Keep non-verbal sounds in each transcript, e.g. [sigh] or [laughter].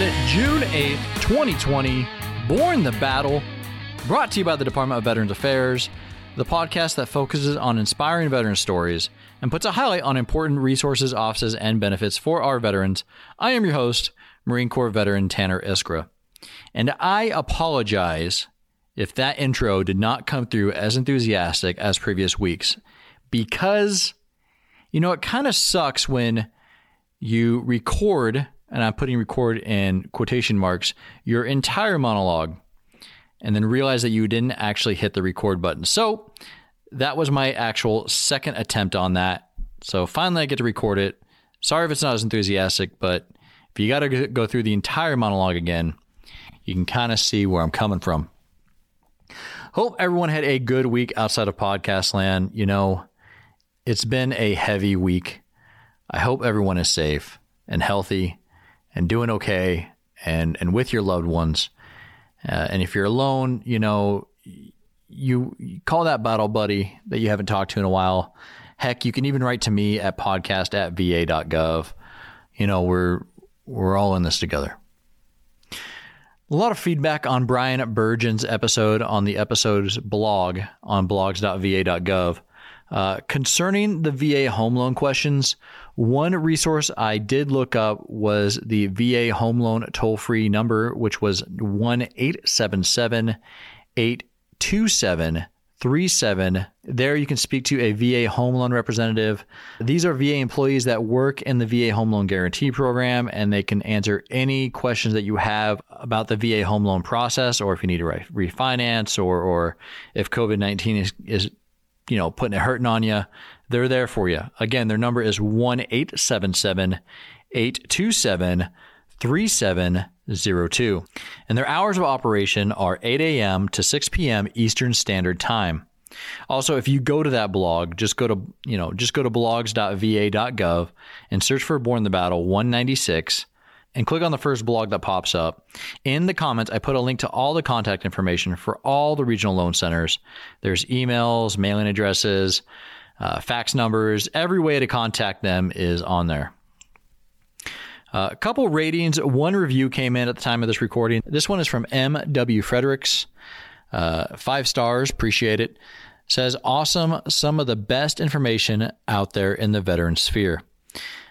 it. June 8th, 2020. Borne the Battle. Brought to you by the Department of Veterans Affairs, the podcast that focuses on inspiring veteran stories and puts a highlight on important resources, offices, and benefits for our veterans. I am your host, Marine Corps veteran Tanner Iskra. And I apologize if that intro did not come through as enthusiastic as previous weeks because, you know, it kind of sucks when you record, and I'm putting record in quotation marks, your entire monologue and then realize that you didn't actually hit the record button. So that was my actual second attempt on that. So finally, I get to record it. Sorry if it's not as enthusiastic, but if you got to go through the entire monologue again, you can kind of see where I'm coming from. Hope everyone had a good week outside of podcast land. You know, it's been a heavy week. I hope everyone is safe and healthy and doing okay and, and with your loved ones. Uh, and if you're alone, you know, you, you call that battle buddy that you haven't talked to in a while. Heck, you can even write to me at podcast at va.gov. You know, we're we're all in this together. A lot of feedback on Brian Burgeon's episode on the episode's blog on blogs.va.gov. Uh, concerning the VA home loan questions, one resource I did look up was the VA home loan toll free number, which was 1 877 827 37. There you can speak to a VA home loan representative. These are VA employees that work in the VA home loan guarantee program and they can answer any questions that you have about the VA home loan process or if you need to refinance or or if COVID-19 is is you know putting a hurting on you. They're there for you. Again, their number is 1-877 827 3702. And their hours of operation are 8 a.m. to 6 p.m. Eastern Standard Time. Also, if you go to that blog, just go to, you know, just go to blogs.va.gov and search for Borne the Battle 196 and click on the first blog that pops up. In the comments, I put a link to all the contact information for all the regional loan centers. There's emails, mailing addresses, uh, fax numbers, every way to contact them is on there. Uh, a couple ratings. One review came in at the time of this recording. This one is from M.W. Fredericks. Uh, five stars. Appreciate it. Says, awesome. Some of the best information out there in the veteran sphere.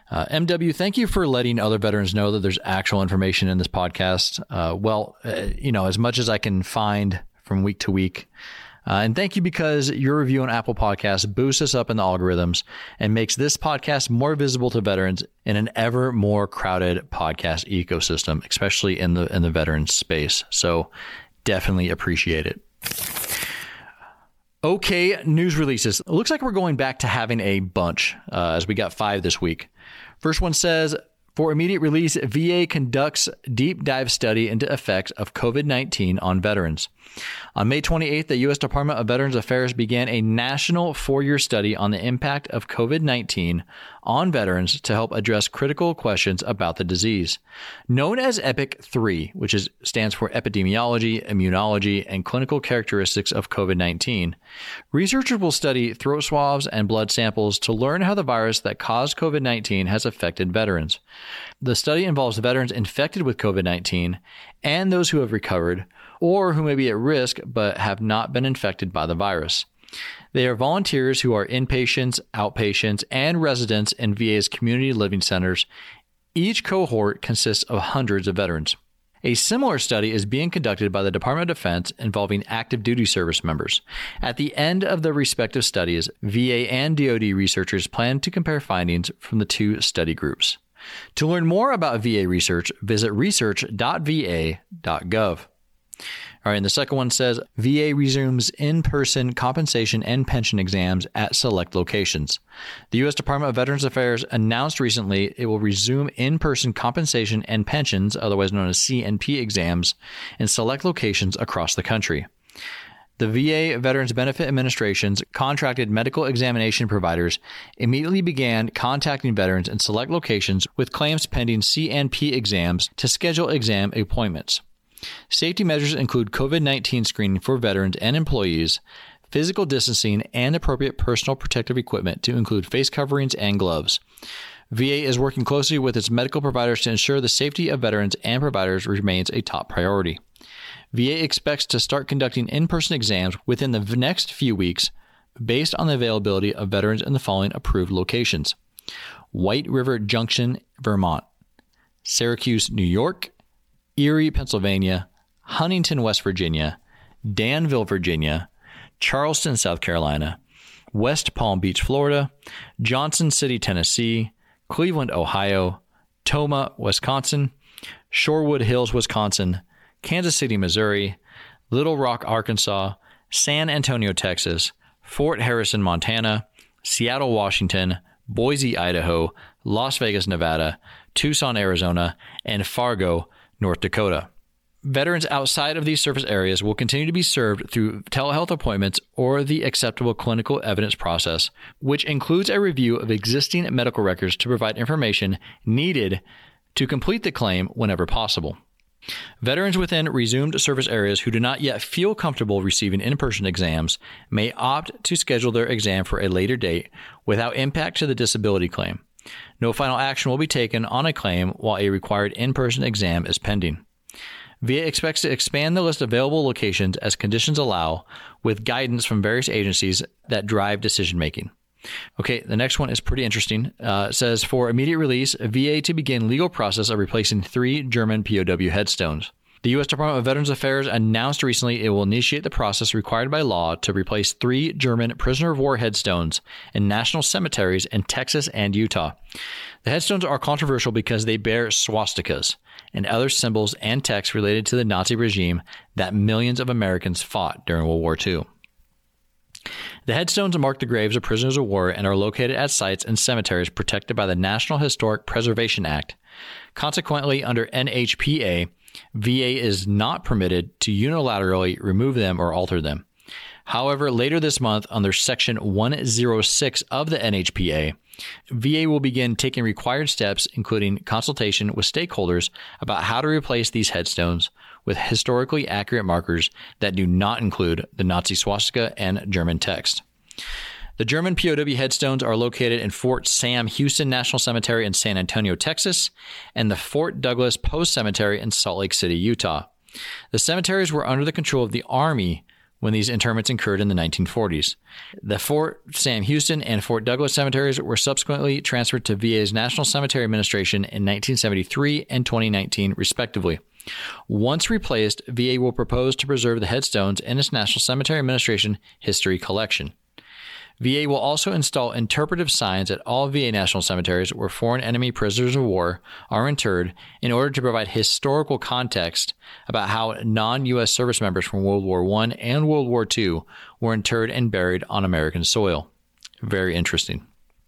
Uh, MW, thank you for letting other veterans know that there's actual information in this podcast. Uh, well, uh, you know, as much as I can find from week to week. Uh, and thank you because your review on Apple Podcasts boosts us up in the algorithms and makes this podcast more visible to veterans in an ever more crowded podcast ecosystem, especially in the in the veteran space. So definitely appreciate it. Okay, news releases. It looks like we're going back to having a bunch, uh, as we got five this week. First one says for immediate release, VA conducts deep dive study into effects of COVID 19 on veterans. On May 28th, the U.S. Department of Veterans Affairs began a national four year study on the impact of COVID 19 on veterans to help address critical questions about the disease. Known as EPIC 3, which is, stands for Epidemiology, Immunology, and Clinical Characteristics of COVID 19, researchers will study throat swabs and blood samples to learn how the virus that caused COVID 19 has affected veterans. The study involves veterans infected with COVID 19 and those who have recovered or who may be at risk but have not been infected by the virus. They are volunteers who are inpatients, outpatients, and residents in VA's community living centers. Each cohort consists of hundreds of veterans. A similar study is being conducted by the Department of Defense involving active duty service members. At the end of the respective studies, VA and DoD researchers plan to compare findings from the two study groups. To learn more about VA research, visit research.va.gov. All right, and the second one says VA resumes in person compensation and pension exams at select locations. The U.S. Department of Veterans Affairs announced recently it will resume in person compensation and pensions, otherwise known as C&P exams, in select locations across the country. The VA Veterans Benefit Administration's contracted medical examination providers immediately began contacting veterans in select locations with claims pending C&P exams to schedule exam appointments. Safety measures include COVID 19 screening for veterans and employees, physical distancing, and appropriate personal protective equipment to include face coverings and gloves. VA is working closely with its medical providers to ensure the safety of veterans and providers remains a top priority. VA expects to start conducting in person exams within the next few weeks based on the availability of veterans in the following approved locations White River Junction, Vermont, Syracuse, New York, Erie, Pennsylvania, Huntington, West Virginia, Danville, Virginia, Charleston, South Carolina, West Palm Beach, Florida, Johnson City, Tennessee, Cleveland, Ohio, Tomah, Wisconsin, Shorewood Hills, Wisconsin, Kansas City, Missouri, Little Rock, Arkansas, San Antonio, Texas, Fort Harrison, Montana, Seattle, Washington, Boise, Idaho, Las Vegas, Nevada, Tucson, Arizona, and Fargo, North Dakota. Veterans outside of these service areas will continue to be served through telehealth appointments or the acceptable clinical evidence process, which includes a review of existing medical records to provide information needed to complete the claim whenever possible. Veterans within resumed service areas who do not yet feel comfortable receiving in person exams may opt to schedule their exam for a later date without impact to the disability claim. No final action will be taken on a claim while a required in person exam is pending. VA expects to expand the list of available locations as conditions allow, with guidance from various agencies that drive decision making. Okay, the next one is pretty interesting. Uh, says for immediate release, VA to begin legal process of replacing three German POW headstones. The U.S. Department of Veterans Affairs announced recently it will initiate the process required by law to replace three German prisoner of war headstones in national cemeteries in Texas and Utah. The headstones are controversial because they bear swastikas and other symbols and texts related to the Nazi regime that millions of Americans fought during World War II. The headstones mark the graves of prisoners of war and are located at sites and cemeteries protected by the National Historic Preservation Act. Consequently, under NHPA, VA is not permitted to unilaterally remove them or alter them. However, later this month, under Section 106 of the NHPA, VA will begin taking required steps, including consultation with stakeholders about how to replace these headstones with historically accurate markers that do not include the Nazi swastika and German text. The German POW headstones are located in Fort Sam Houston National Cemetery in San Antonio, Texas, and the Fort Douglas Post Cemetery in Salt Lake City, Utah. The cemeteries were under the control of the Army when these interments occurred in the 1940s. The Fort Sam Houston and Fort Douglas cemeteries were subsequently transferred to VA's National Cemetery Administration in 1973 and 2019, respectively. Once replaced, VA will propose to preserve the headstones in its National Cemetery Administration history collection. VA will also install interpretive signs at all VA national cemeteries where foreign enemy prisoners of war are interred in order to provide historical context about how non U.S. service members from World War I and World War II were interred and buried on American soil. Very interesting.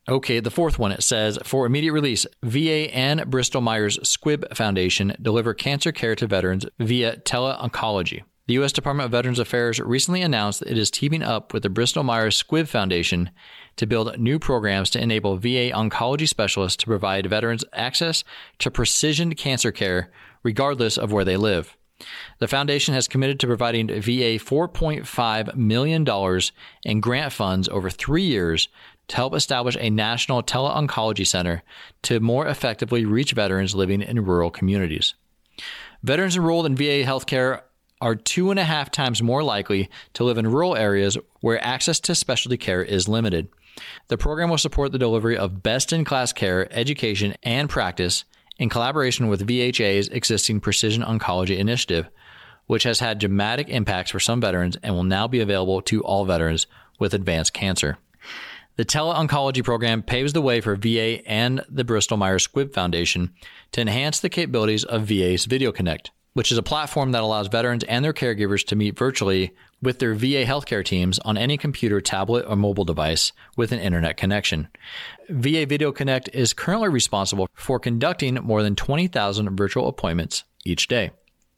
Okay, the fourth one it says for immediate release, VA and Bristol Myers Squibb Foundation deliver cancer care to veterans via teleoncology. The U.S. Department of Veterans Affairs recently announced that it is teaming up with the Bristol Myers Squibb Foundation to build new programs to enable VA oncology specialists to provide veterans access to precision cancer care regardless of where they live. The foundation has committed to providing VA $4.5 million in grant funds over three years to help establish a national tele-oncology center to more effectively reach veterans living in rural communities. Veterans enrolled in VA healthcare are two and a half times more likely to live in rural areas where access to specialty care is limited. The program will support the delivery of best in class care, education, and practice in collaboration with VHA's existing Precision Oncology Initiative, which has had dramatic impacts for some veterans and will now be available to all veterans with advanced cancer. The teleoncology program paves the way for VA and the Bristol Myers Squibb Foundation to enhance the capabilities of VA's Video Connect which is a platform that allows veterans and their caregivers to meet virtually with their VA healthcare teams on any computer, tablet, or mobile device with an internet connection. VA Video Connect is currently responsible for conducting more than 20,000 virtual appointments each day.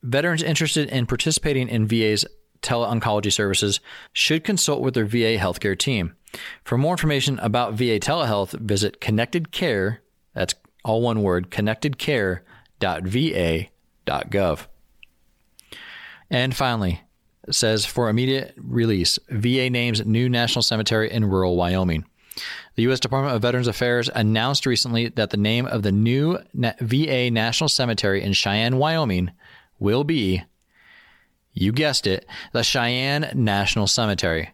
Veterans interested in participating in VA's teleoncology services should consult with their VA healthcare team. For more information about VA telehealth, visit Connected Care, that's all one word, connectedcare.va And finally, says for immediate release, VA names new national cemetery in rural Wyoming. The U.S. Department of Veterans Affairs announced recently that the name of the new VA National Cemetery in Cheyenne, Wyoming will be, you guessed it, the Cheyenne National Cemetery.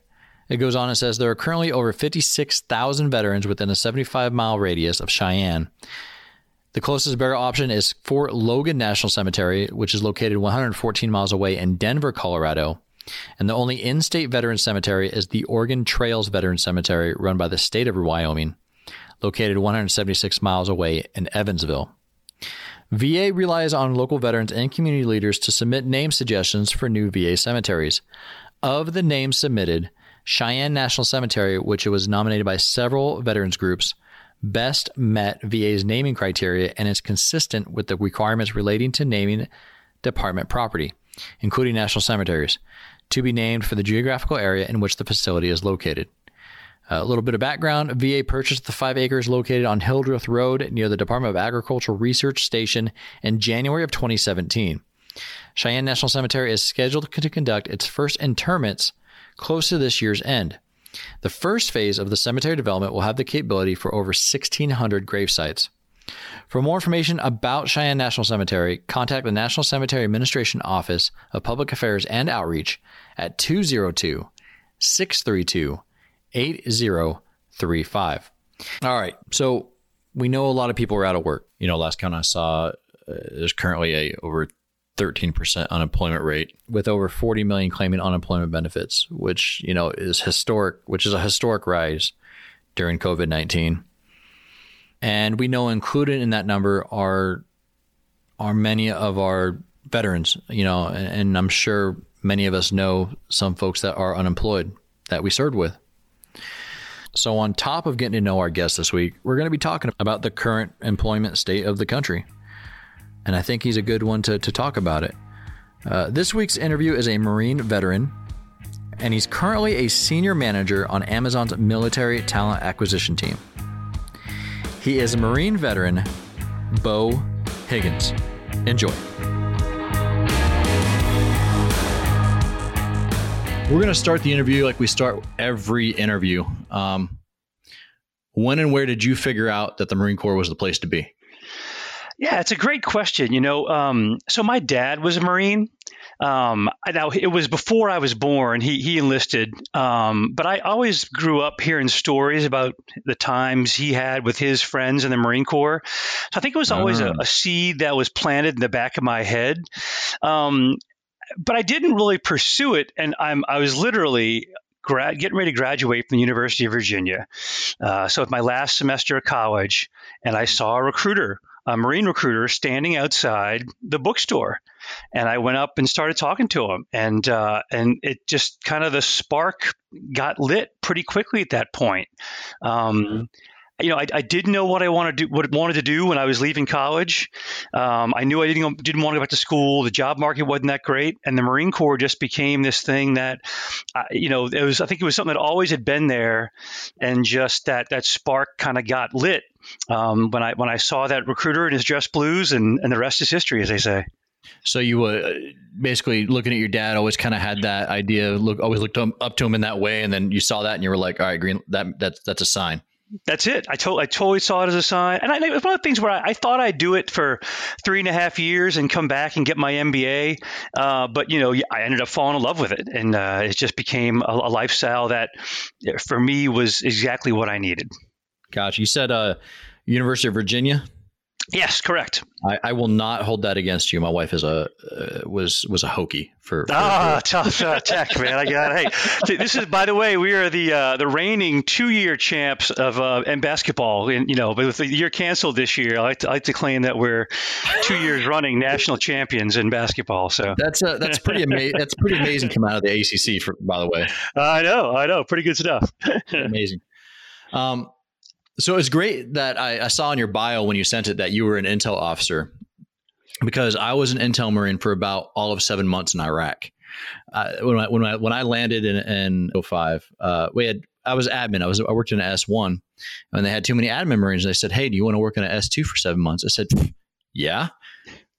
It goes on and says there are currently over 56,000 veterans within a 75 mile radius of Cheyenne. The closest burial option is Fort Logan National Cemetery, which is located 114 miles away in Denver, Colorado. And the only in state veteran cemetery is the Oregon Trails Veteran Cemetery, run by the state of Wyoming, located 176 miles away in Evansville. VA relies on local veterans and community leaders to submit name suggestions for new VA cemeteries. Of the names submitted, Cheyenne National Cemetery, which was nominated by several veterans groups, best met VA's naming criteria and is consistent with the requirements relating to naming department property, including national cemeteries, to be named for the geographical area in which the facility is located. a little bit of background VA purchased the five acres located on Hildreth Road near the Department of Agricultural Research Station in January of 2017. Cheyenne National Cemetery is scheduled to conduct its first interments close to this year's end. The first phase of the cemetery development will have the capability for over 1,600 grave sites. For more information about Cheyenne National Cemetery, contact the National Cemetery Administration Office of Public Affairs and Outreach at 202 632 8035. All right, so we know a lot of people are out of work. You know, last count I saw, uh, there's currently a over 13% unemployment rate with over 40 million claiming unemployment benefits, which, you know, is historic, which is a historic rise during COVID-19. And we know included in that number are are many of our veterans, you know, and, and I'm sure many of us know some folks that are unemployed that we served with. So, on top of getting to know our guests this week, we're going to be talking about the current employment state of the country and I think he's a good one to, to talk about it. Uh, this week's interview is a Marine veteran, and he's currently a senior manager on Amazon's military talent acquisition team. He is Marine veteran, Beau Higgins. Enjoy. We're going to start the interview like we start every interview. Um, when and where did you figure out that the Marine Corps was the place to be? Yeah, it's a great question. You know, um, so my dad was a Marine. Um, now it was before I was born. He he enlisted, um, but I always grew up hearing stories about the times he had with his friends in the Marine Corps. So I think it was always a, ah. a, seed that was planted in the back of my head. Um, but I didn't really pursue it, and I'm I was literally Gra- getting ready to graduate from the University of Virginia. Uh, so, it's my last semester of college, and I saw a recruiter a Marine recruiter standing outside the bookstore, and I went up and started talking to him, and uh, and it just kind of the spark got lit pretty quickly at that point. Um, mm-hmm you know, I, I, didn't know what I wanted to do, what wanted to do when I was leaving college. Um, I knew I didn't didn't want to go back to school. The job market wasn't that great, and the Marine Corps just became this thing that, you know, it was. I think it was something that always had been there, and just that that spark kind of got lit um, when I when I saw that recruiter in his dress blues, and and the rest is history, as they say. So you were uh, basically looking at your dad. Always kind of had that idea. Look, always looked up to him in that way, and then you saw that, and you were like, "All right, green. That that's that's a sign." That's it. I, to- I totally saw it as a sign. And I, was one of the things where I, I, thought I'd do it for three and a half years and come back and get my MBA. Uh, but, you know, I ended up falling in love with it. And uh, it just became a, a, lifestyle that for me was exactly what I needed. Gotcha. You said uh, University of Virginia? Yes, correct. I, I, will not hold that against you. My wife is a uh, was was a Hokie for, for ah for, [laughs] tough uh, tech man. I got. Hey, this is by the way we are the uh, the reigning two year champs of uh, in basketball. And you know, but with the year canceled this year, I like to, I like to claim that we're two years running national champions in basketball. So that's uh, that's pretty amazing. That's pretty amazing. Come out of the ACC, for, by the way. I know, I know, pretty good stuff. [laughs] amazing. Um, so it's great that I, I saw in your bio when you sent it that you were an intel officer because I was an intel marine for about all of seven months in Iraq. Uh, when I when I when I landed in in 05, uh, we had I was admin. I was I worked in an S one, and they had too many admin marines. They said, "Hey, do you want to work in an S two for seven months?" I said, "Yeah."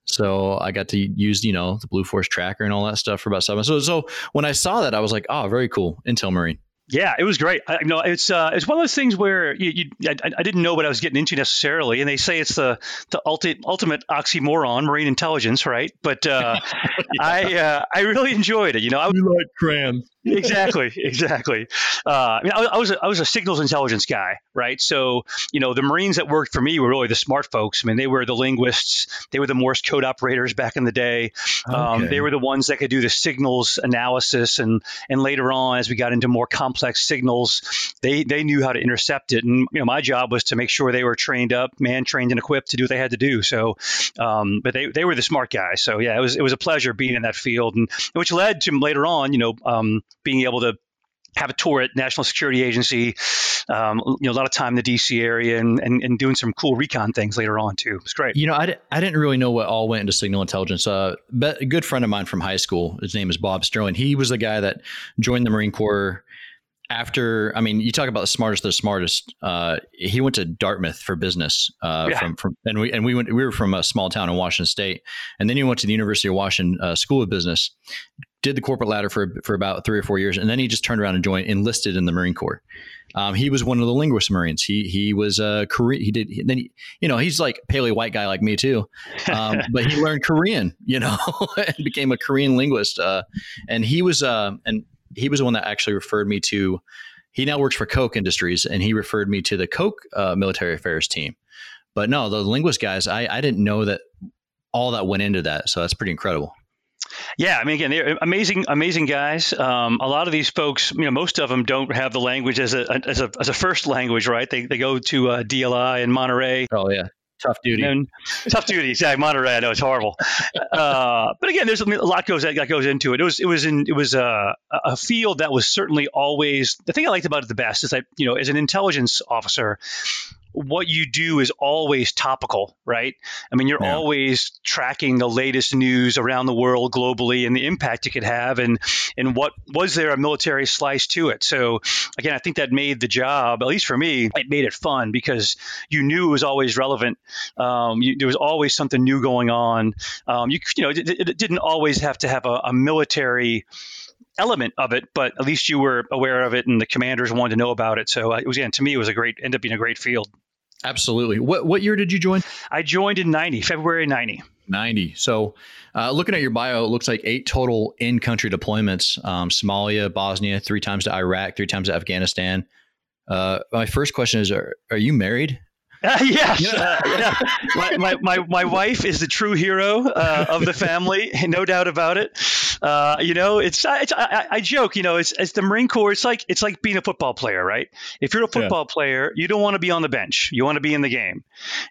So I got to use you know the Blue Force tracker and all that stuff for about seven. So so when I saw that, I was like, "Oh, very cool, Intel Marine." Yeah, it was great. I, you know, it's uh, it's one of those things where you, you I, I, didn't know what I was getting into necessarily, and they say it's the the ultimate ultimate oxymoron, marine intelligence, right? But uh, [laughs] yeah. I uh, I really enjoyed it. You know, I you like crayons exactly, exactly. Uh, I mean, I, I, was a, I was a signals intelligence guy, right? So you know, the Marines that worked for me were really the smart folks. I mean, they were the linguists, they were the Morse code operators back in the day. Okay. Um, they were the ones that could do the signals analysis, and and later on, as we got into more complex signals, they they knew how to intercept it. And you know, my job was to make sure they were trained up, man trained and equipped to do what they had to do. So, um, but they they were the smart guys. So yeah, it was it was a pleasure being in that field, and which led to later on, you know um, being able to have a tour at National Security Agency, um, you know, a lot of time in the DC area and, and, and, doing some cool recon things later on too. It's great. You know, I, I didn't really know what all went into signal intelligence. Uh, but a good friend of mine from high school, his name is Bob Sterling. He was the guy that joined the Marine Corps after. I mean, you talk about the smartest, the smartest. Uh, he went to Dartmouth for business. Uh, yeah. from, from and we and we went. We were from a small town in Washington State, and then he went to the University of Washington uh, School of Business did the corporate ladder for for about three or four years, and then he just turned around and joined, enlisted in the Marine Corps. Um, he was one of the linguist Marines. He he was a Korean. He did then he, you know he's like paleo white guy like me too, um, [laughs] but he learned Korean. You know, [laughs] and became a Korean linguist. Uh, and he was uh, and he was the one that actually referred me to. He now works for Koch Industries, and he referred me to the Koch uh, military affairs team. But no, the linguist guys, I I didn't know that all that went into that. So that's pretty incredible. Yeah, I mean, again, they're amazing, amazing guys. Um, a lot of these folks, you know, most of them don't have the language as a as a, as a first language, right? They, they go to uh, DLI in Monterey. Oh yeah, tough duty. And, [laughs] tough duty, exactly. Monterey, I know it's horrible. Uh, but again, there's a lot goes that goes into it. It was it was in it was a, a field that was certainly always the thing I liked about it the best is that you know as an intelligence officer, what you do is always topical, right? I mean, you're yeah. always tracking the latest news around the world globally and the impact it could have, and and what was there a military slice to it. So again, I think that made the job, at least for me, it made it fun because you knew it was always relevant. Um, you, there was always something new going on. Um, you you know, it, it, didn't always have to have a, a military element of it, but at least you were aware of it, and the commanders wanted to know about it. So uh, it was, again, to me, it was a great, ended up being a great field. Absolutely. What what year did you join? I joined in ninety, February ninety. 90. So, uh, looking at your bio, it looks like eight total in country deployments um, Somalia, Bosnia, three times to Iraq, three times to Afghanistan. Uh, my first question is Are, are you married? Uh, yes, [laughs] yeah. Uh, yeah. My, my, my, my, wife is the true hero uh, of the family, [laughs] no doubt about it. Uh, you know, it's, it's I, I, joke, you know, it's, it's the Marine Corps. It's like it's like being a football player, right? If you're a football yeah. player, you don't want to be on the bench. You want to be in the game.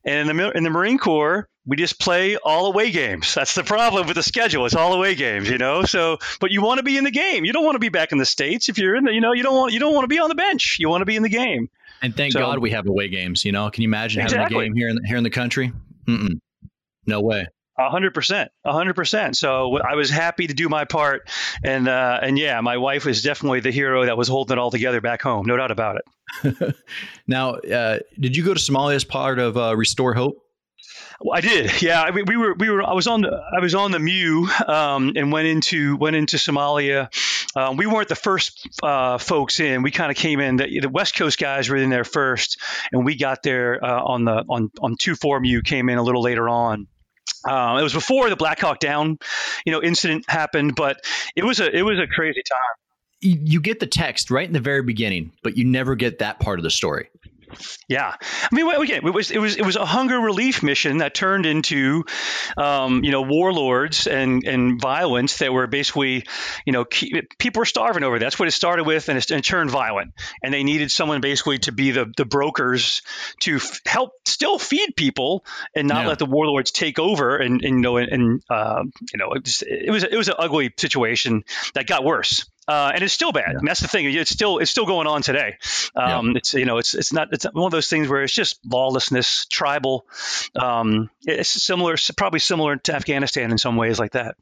And in the in the Marine Corps, we just play all away games. That's the problem with the schedule. It's all away games, you know. So, but you want to be in the game. You don't want to be back in the states. If you're in the, you know, you don't want you don't want to be on the bench. You want to be in the game. And thank so, God we have away games. You know, can you imagine exactly. having a game here in the, here in the country? Mm-mm. No way. A hundred percent, a hundred percent. So I was happy to do my part, and uh, and yeah, my wife was definitely the hero that was holding it all together back home, no doubt about it. [laughs] now, uh, did you go to Somalia as part of uh, Restore Hope? Well, I did. Yeah, I mean, we were we were. I was on the I was on the MEU um, and went into went into Somalia. Um, we weren't the first uh, folks in. We kind of came in. The, the, West Coast guys were in there first, and we got there uh, on the on on two form. You Came in a little later on. Um, it was before the Black Hawk Down, you know, incident happened, but it was a it was a crazy time. You get the text right in the very beginning, but you never get that part of the story. Yeah, I mean, again, it was it was it was a hunger relief mission that turned into, um, you know, warlords and and violence that were basically, you know, people were starving over. That's what it started with, and it, and it turned violent. And they needed someone basically to be the the brokers to f- help still feed people and not yeah. let the warlords take over. And, and you know, and, and uh, you know, it was it was an ugly situation that got worse uh, and it's still bad. Yeah. I mean, that's the thing. It's still it's still going on today. Um, yeah. It's you know it's it's not it's one of those things where it's just lawlessness, tribal. Um, it's similar, probably similar to Afghanistan in some ways, like that.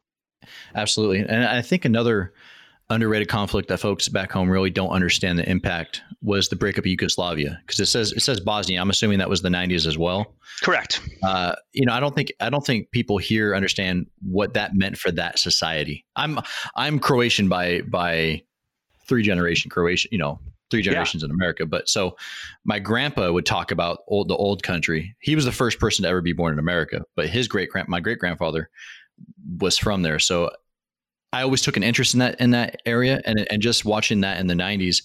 Absolutely, and I think another underrated conflict that folks back home really don't understand the impact was the breakup of Yugoslavia because it says it says Bosnia. I'm assuming that was the 90s as well. Correct. Uh, you know, I don't think I don't think people here understand what that meant for that society. I'm I'm Croatian by by three generation Croatian, you know, three generations yeah. in America. But so my grandpa would talk about old, the old country. He was the first person to ever be born in America, but his great grand, my great grandfather was from there. So I always took an interest in that, in that area and, and just watching that in the nineties,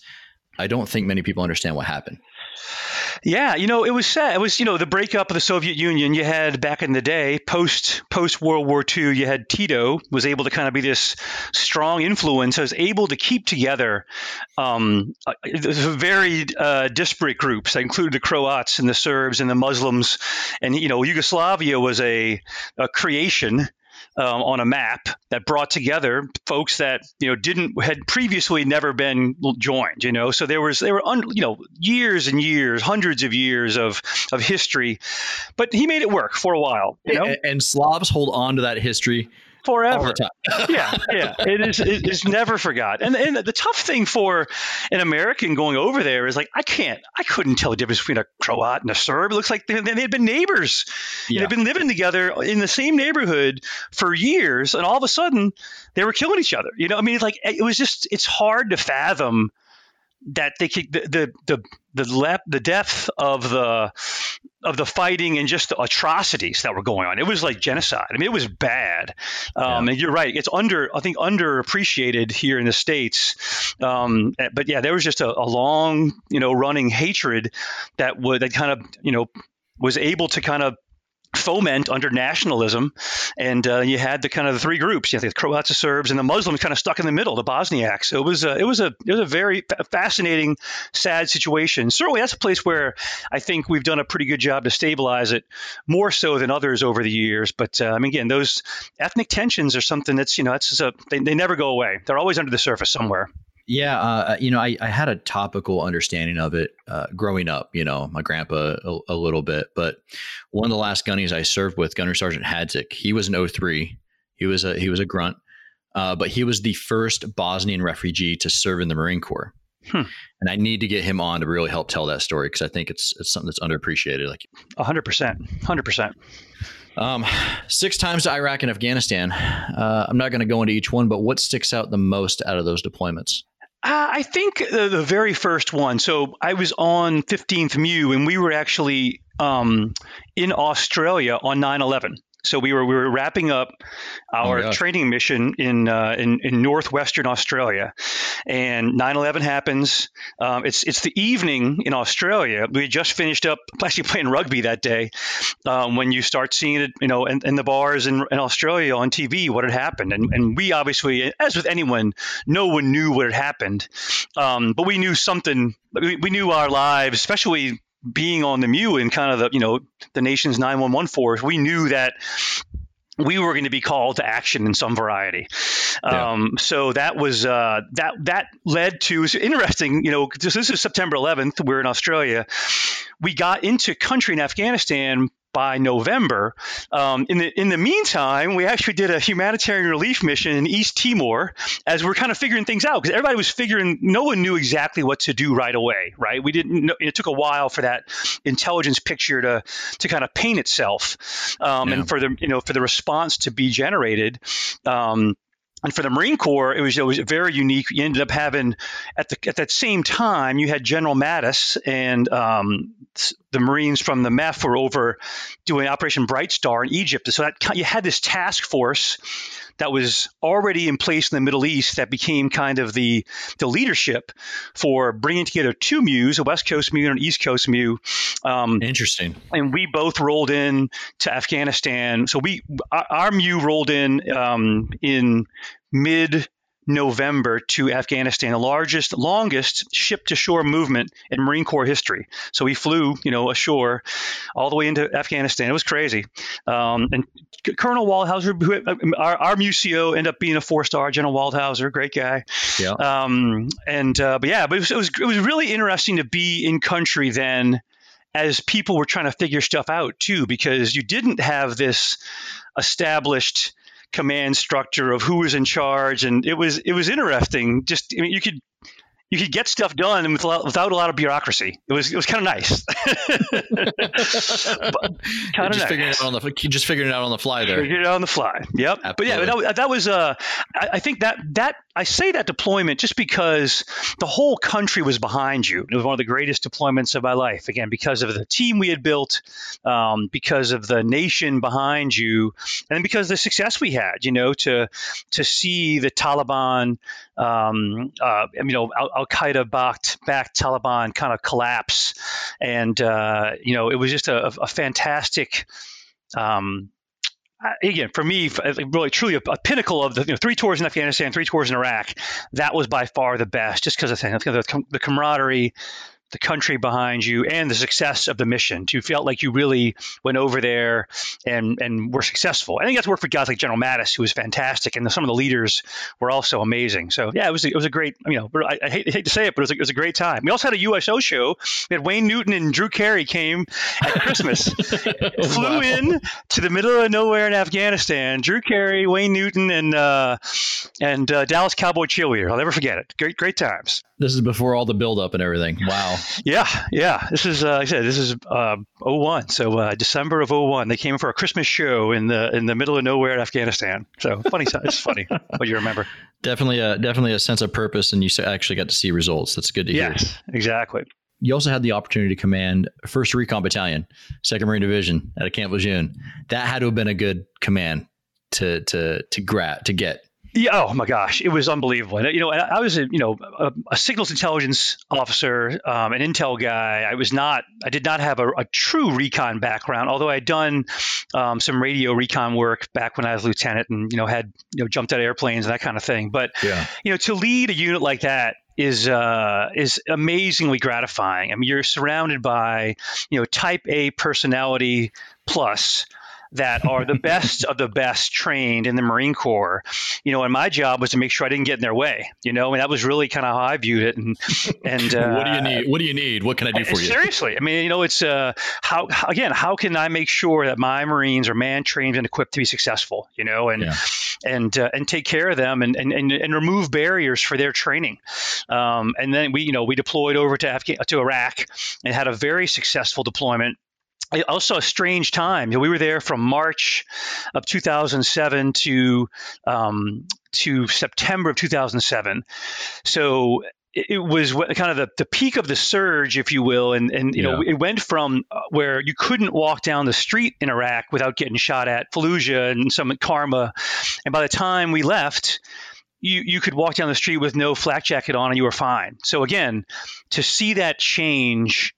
I don't think many people understand what happened. Yeah, you know, it was sad. It was, you know, the breakup of the Soviet Union. You had back in the day, post post World War II, you had Tito was able to kind of be this strong influence. Was able to keep together um, very uh, disparate groups that included the Croats and the Serbs and the Muslims, and you know, Yugoslavia was a, a creation um, on a map that brought together folks that you know didn't had previously never been joined. You know, so there was there were un, you know years and years, hundreds of years of of history, but he made it work for a while. You know, and, and Slavs hold on to that history forever. [laughs] [laughs] yeah, yeah, it is. It is never forgot. And and the tough thing for an American going over there is like I can't, I couldn't tell the difference between a Croat and a Serb. It looks like they, they had been neighbors. Yeah. They'd been living together in the same neighborhood for years, and all of a sudden they were killing each other. You know, I mean, like it was just it's hard to fathom that they could the the the the, lep, the depth of the of the fighting and just the atrocities that were going on. It was like genocide. I mean, it was bad. Um, yeah. And you're right; it's under I think underappreciated here in the states. Um, but yeah, there was just a, a long you know running hatred that would that kind of you know was able to kind of foment under nationalism, and uh, you had the kind of the three groups. You had the Croats, the Serbs, and the Muslims kind of stuck in the middle, the Bosniaks. So it was a, it was a it was a very fascinating, sad situation. Certainly, that's a place where I think we've done a pretty good job to stabilize it, more so than others over the years. But uh, I mean, again, those ethnic tensions are something that's you know that's a, they, they never go away. They're always under the surface somewhere. Yeah, uh, you know, I, I had a topical understanding of it uh, growing up. You know, my grandpa a, a, little bit, but one of the last gunnies I served with, Gunner Sergeant Hadzik, he was an 03. He was a he was a grunt, uh, but he was the first Bosnian refugee to serve in the Marine Corps. Hmm. And I need to get him on to really help tell that story because I think it's it's something that's underappreciated. Like, hundred percent, hundred percent. Um, six times to Iraq and Afghanistan. Uh, I'm not going to go into each one, but what sticks out the most out of those deployments? Uh, I think the, the, very first one. So I was on 15th MEU, and we were actually um, in Australia on 9 11. So we were we were wrapping up our oh training mission in, uh, in in northwestern Australia, and 9/11 happens. Um, it's it's the evening in Australia. We just finished up [laughs] actually playing rugby that day. Um, when you start seeing it, you know, in, in the bars in, in, Australia on TV, what had happened, and and we obviously, as with anyone, no one knew what had happened, um, but we knew something. We, we knew our lives, especially being on the MEU and kind of the you know the nation's 911 force, we knew that we were going to be called to action in some variety. Yeah. Um, so that was uh, that that led to interesting. You know, this, this is September 11th. We're in Australia. We got into country in Afghanistan by November. Um, in the in the meantime, we actually did a humanitarian relief mission in East Timor as we're kind of figuring things out because everybody was figuring. No one knew exactly what to do right away, right? We didn't. Know, it took a while for that intelligence picture to to kind of paint itself, um, yeah. and for the you know for the response to be generated. Um, and for the Marine Corps, it was it was very unique. You ended up having at the at that same time, you had General Mattis and um, the Marines from the MEF were over doing Operation Bright Star in Egypt. So that you had this task force that was already in place in the Middle East that became kind of the the leadership for bringing together two MEUs, a West Coast MEU and an East Coast MEU. Um, Interesting. And we both rolled in to Afghanistan. So we our, our MEU rolled in um, in mid November to Afghanistan, the largest, longest ship to shore movement in Marine Corps history. So we flew, you know, ashore all the way into Afghanistan. It was crazy. Um, and Colonel Waldhauser, who, our, our MEU CO, ended up being a four star, General Waldhauser, great guy. Yeah. Um, and, uh, but yeah, but it was, it was, it was really interesting to be in country then as people were trying to figure stuff out too, because you didn't have this established command structure of who was in charge, and it was it was interesting. Just I mean, you could you could get stuff done without, without a lot of bureaucracy. It was it was kind of nice. kind of nice. Figuring it out on the, just figuring it out on the fly there. Figuring it out on the fly. Yep. Absolutely. But yeah, that, that was uh, I, I think that that I say that deployment just because the whole country was behind you. It was one of the greatest deployments of my life. Again, because of the team we had built, um, because of the nation behind you, and because of the success we had. You know, to to see the Taliban, um, uh, you know, Al Qaeda backed backed Taliban kind of collapse, and uh, you know, it was just a, a fantastic. Um, again, for me, really truly a, a pinnacle of the you know, three tours in Afghanistan, three tours in Iraq. That was by far the best, just because of the, the camaraderie, the country behind you and the success of the mission. You felt like you really went over there and and were successful. I think that's worked for guys like General Mattis, who was fantastic, and the, some of the leaders were also amazing. So yeah, it was a, it was a great. You know, I, I, hate, I hate, to say it, but it was, a, it was a great time. We also had a USO show. We had Wayne Newton and Drew Carey came at Christmas, [laughs] flew wow. in to the middle of nowhere in Afghanistan. Drew Carey, Wayne Newton, and uh, and uh, Dallas Cowboy cheerleader. I'll never forget it. Great great times. This is before all the buildup and everything. Wow. [laughs] Yeah, yeah. This is, uh, like I said, this is uh, 01. So uh, December of 01. They came for a Christmas show in the in the middle of nowhere in Afghanistan. So funny. it's funny [laughs] what you remember. Definitely, a, definitely a sense of purpose, and you actually got to see results. That's good to hear. Yes, exactly. You also had the opportunity to command First Recon Battalion, Second Marine Division at Camp Lejeune. That had to have been a good command to to to grab to get. Yeah. Oh my gosh, it was unbelievable. And, you know, I was a you know a, a signals intelligence officer, um, an intel guy. I was not. I did not have a, a true recon background, although I had done um, some radio recon work back when I was a lieutenant, and you know had you know jumped out of airplanes and that kind of thing. But yeah. you know, to lead a unit like that is uh, is amazingly gratifying. I mean, you're surrounded by you know Type A personality plus that are the [laughs] best of the best trained in the Marine Corps. You know, and my job was to make sure I didn't get in their way. You know, and that was really kind of how I viewed it. And and uh, [laughs] what do you need? What do you need? What can I do for you? Seriously, I mean, you know, it's uh, how again, how can I make sure that my Marines are man trained and equipped to be successful? You know, and yeah. and uh, and take care of them and, and and and remove barriers for their training. Um, and then we, you know, we deployed over to Afghan to Iraq and had a very successful deployment also a strange time. we were there from March of 2007 to um, to September of 2007. So it was kind of the, the peak of the surge, if you will, and and you yeah. know it went from uh, where you couldn't walk down the street in Iraq without getting shot at, Fallujah and some Karma, and by the time we left, you, you could walk down the street with no flak jacket on and you were fine. So again, to see that change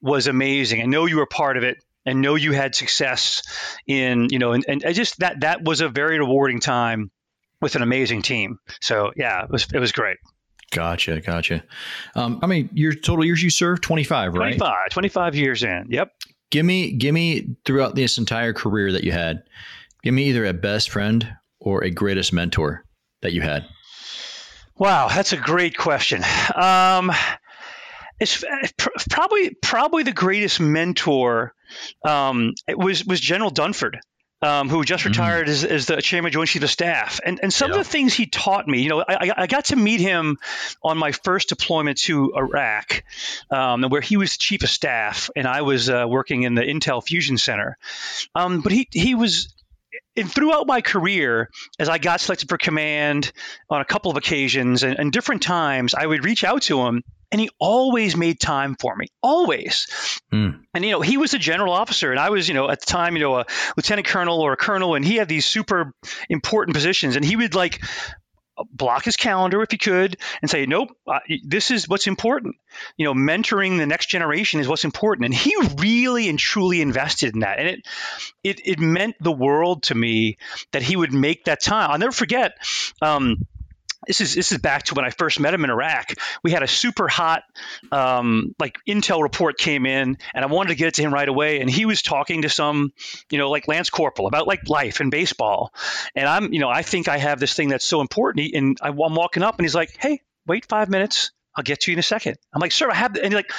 was amazing. I know you were part of it and know you had success in, you know, and, and I just that that was a very rewarding time with an amazing team. So yeah, it was it was great. Gotcha, gotcha. Um, I mean, your total years you served 25, right? 25, 25 years in. Yep. Give me give me throughout this entire career that you had, give me either a best friend or a greatest mentor that you had. Wow, that's a great question. Um, it's probably probably the greatest mentor um, was was General Dunford. Um, who just mm. retired mm. as, as, the chairman of Joint Chief of Staff. And, and some yeah. of the things he taught me, you know, I, I, got to meet him on my first deployment to Iraq, um, where he was chief of staff and I was uh, working in the Intel Fusion Center. Um, but he, he was and throughout my career, as I got selected for command on a couple of occasions and, and different times, I would reach out to him and he always made time for me always. Mm. and you know he was a general officer and i was you know at the time you know a lieutenant colonel or a colonel and he had these super important positions and he would like block his calendar if he could and say nope uh, this is what's important. You know mentoring the next generation is what's important and he really and truly invested in that and it it, it meant the world to me that he would make that time. I'll never forget um, this is this is back to when I first met him in Iraq. We had a super hot um, like intel report came in, and I wanted to get it to him right away. And he was talking to some, you know, like Lance Corporal about like life and baseball. And I'm, you know, I think I have this thing that's so important. And I'm walking up, and he's like, "Hey, wait five minutes. I'll get to you in a second. I'm like, "Sir, I have," and he's like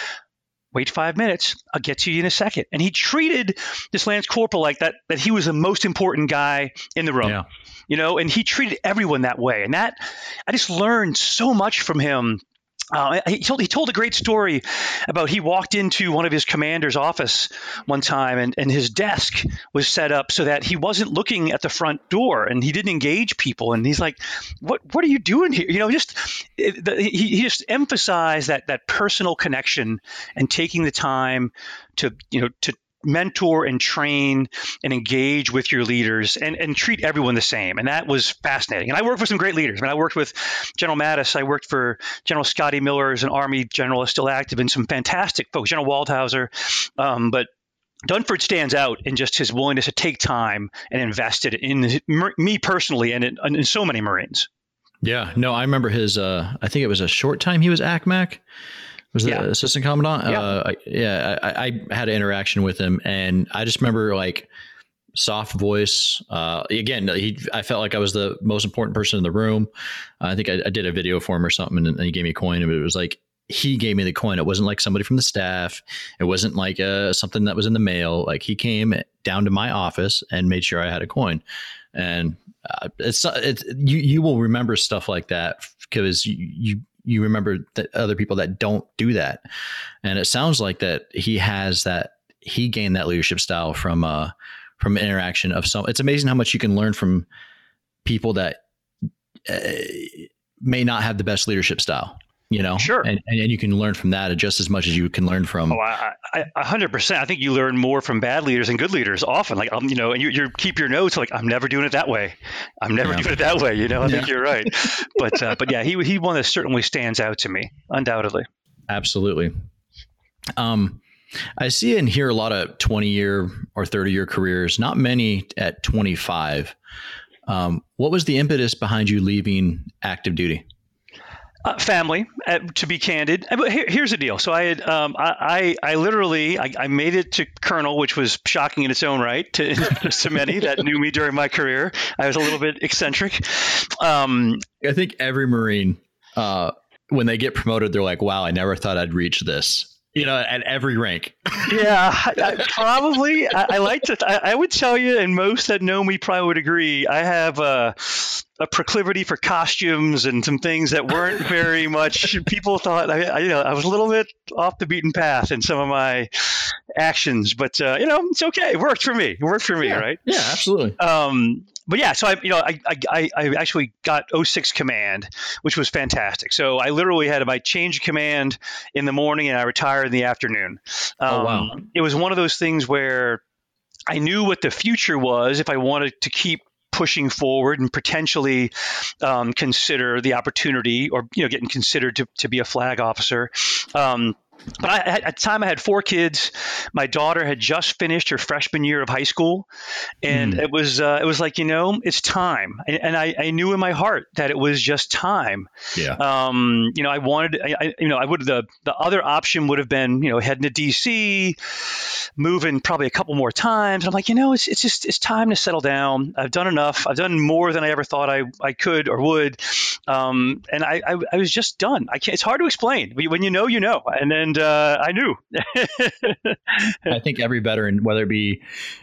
wait five minutes i'll get to you in a second. And he treated this lance corporal like that that he was the most important guy in the room. Yeah. You know, and he treated everyone that way. And that I just learned so much from him uh, he, told, he told a great story about he walked into one of his commander's office one time and, and his desk was set up so that he wasn't looking at the front door and he didn't engage people. And he's like what what are you doing here? You know just it, the, he, he just emphasized that that personal connection and taking the time to you know to mentor and train and engage with your leaders and, and treat everyone the same. And that was fascinating. And I worked with some great leaders. I mean, I worked with General Mattis. I worked for General Scotty Miller as an Army general, is still active, and some fantastic folks, General Waldhauser. Um, but Dunford stands out in just his willingness to take time and invest it in me personally and in, in so many Marines. Yeah, no, I remember his. Uh, I think it was a short time he was ACMAC was the yeah. assistant commandant. Yeah, uh, I, yeah I, I, had an interaction with him, and I just remember like soft voice. Uh, again, he, I felt like I was the most important person in the room. I think I, I did a video for him or something, and, and he gave me a coin, and it was like he gave me the coin. It wasn't like somebody from the staff. It wasn't like uh, something that was in the mail. Like he came down to my office and made sure I had a coin. And uh, it's it's you you will remember stuff like that because you, you you remember that other people that don't do that. And it sounds like that he has that he gained that leadership style from uh from interaction of some. It's amazing how much you can learn from people that uh, may not have the best leadership style you know sure and, and you can learn from that just as much as you can learn from oh I, I, 100% i think you learn more from bad leaders and good leaders often like um, you know and you, you keep your notes like i'm never doing it that way i'm never yeah. doing it that way you know i yeah. think you're right but uh, but yeah he, he one that certainly stands out to me undoubtedly absolutely um I see and hear a lot of 20 year or 30 year careers, not many at 25. Um, what was the impetus behind you leaving active duty? Uh, family, uh, to be candid. Uh, here, here's the deal. So I had, um, I, I, I, literally, I, I, made it to colonel, which was shocking in its own right to, [laughs] to many that knew me during my career. I was a little bit eccentric. Um, I think every Marine, uh, when they get promoted, they're like, "Wow, I never thought I'd reach this." you know, at every rank. [laughs] yeah, I, probably. I, I, like to. I, I, would tell you, and most that know me probably would agree. I have a, a proclivity for costumes and some things that weren't [laughs] very much. People thought I, you know, I was a little bit off the beaten path in some of my actions, but uh, you know, it's okay. It worked for me. It worked for me, yeah. right? Yeah, absolutely. Um, but yeah, so I, you know, I, I, I actually got 06 command, which was fantastic. So I literally had my change command in the morning and I retired in the afternoon. Um, oh, wow. It was one of those things where I knew what the future was if I wanted to keep pushing forward and potentially um, consider the opportunity or you know getting considered to, to be a flag officer. Um, but I, at the time I had four kids. My daughter had just finished her freshman year of high school, and mm. it was uh, it was like you know it's time, and, and I, I, knew in my heart that it was just time. Yeah. Um, you know, I wanted, I, you know, I would the the other option would have been you know heading to DC, moving probably a couple more times. I'm like, you know, it's it's just it's time to settle down. I've done enough. I've done more than I ever thought I I could or would, um, and I, I, I was just done. I can't. It's hard to explain. When you know, you know, and then and uh, I knew. [laughs] I think every veteran, whether it be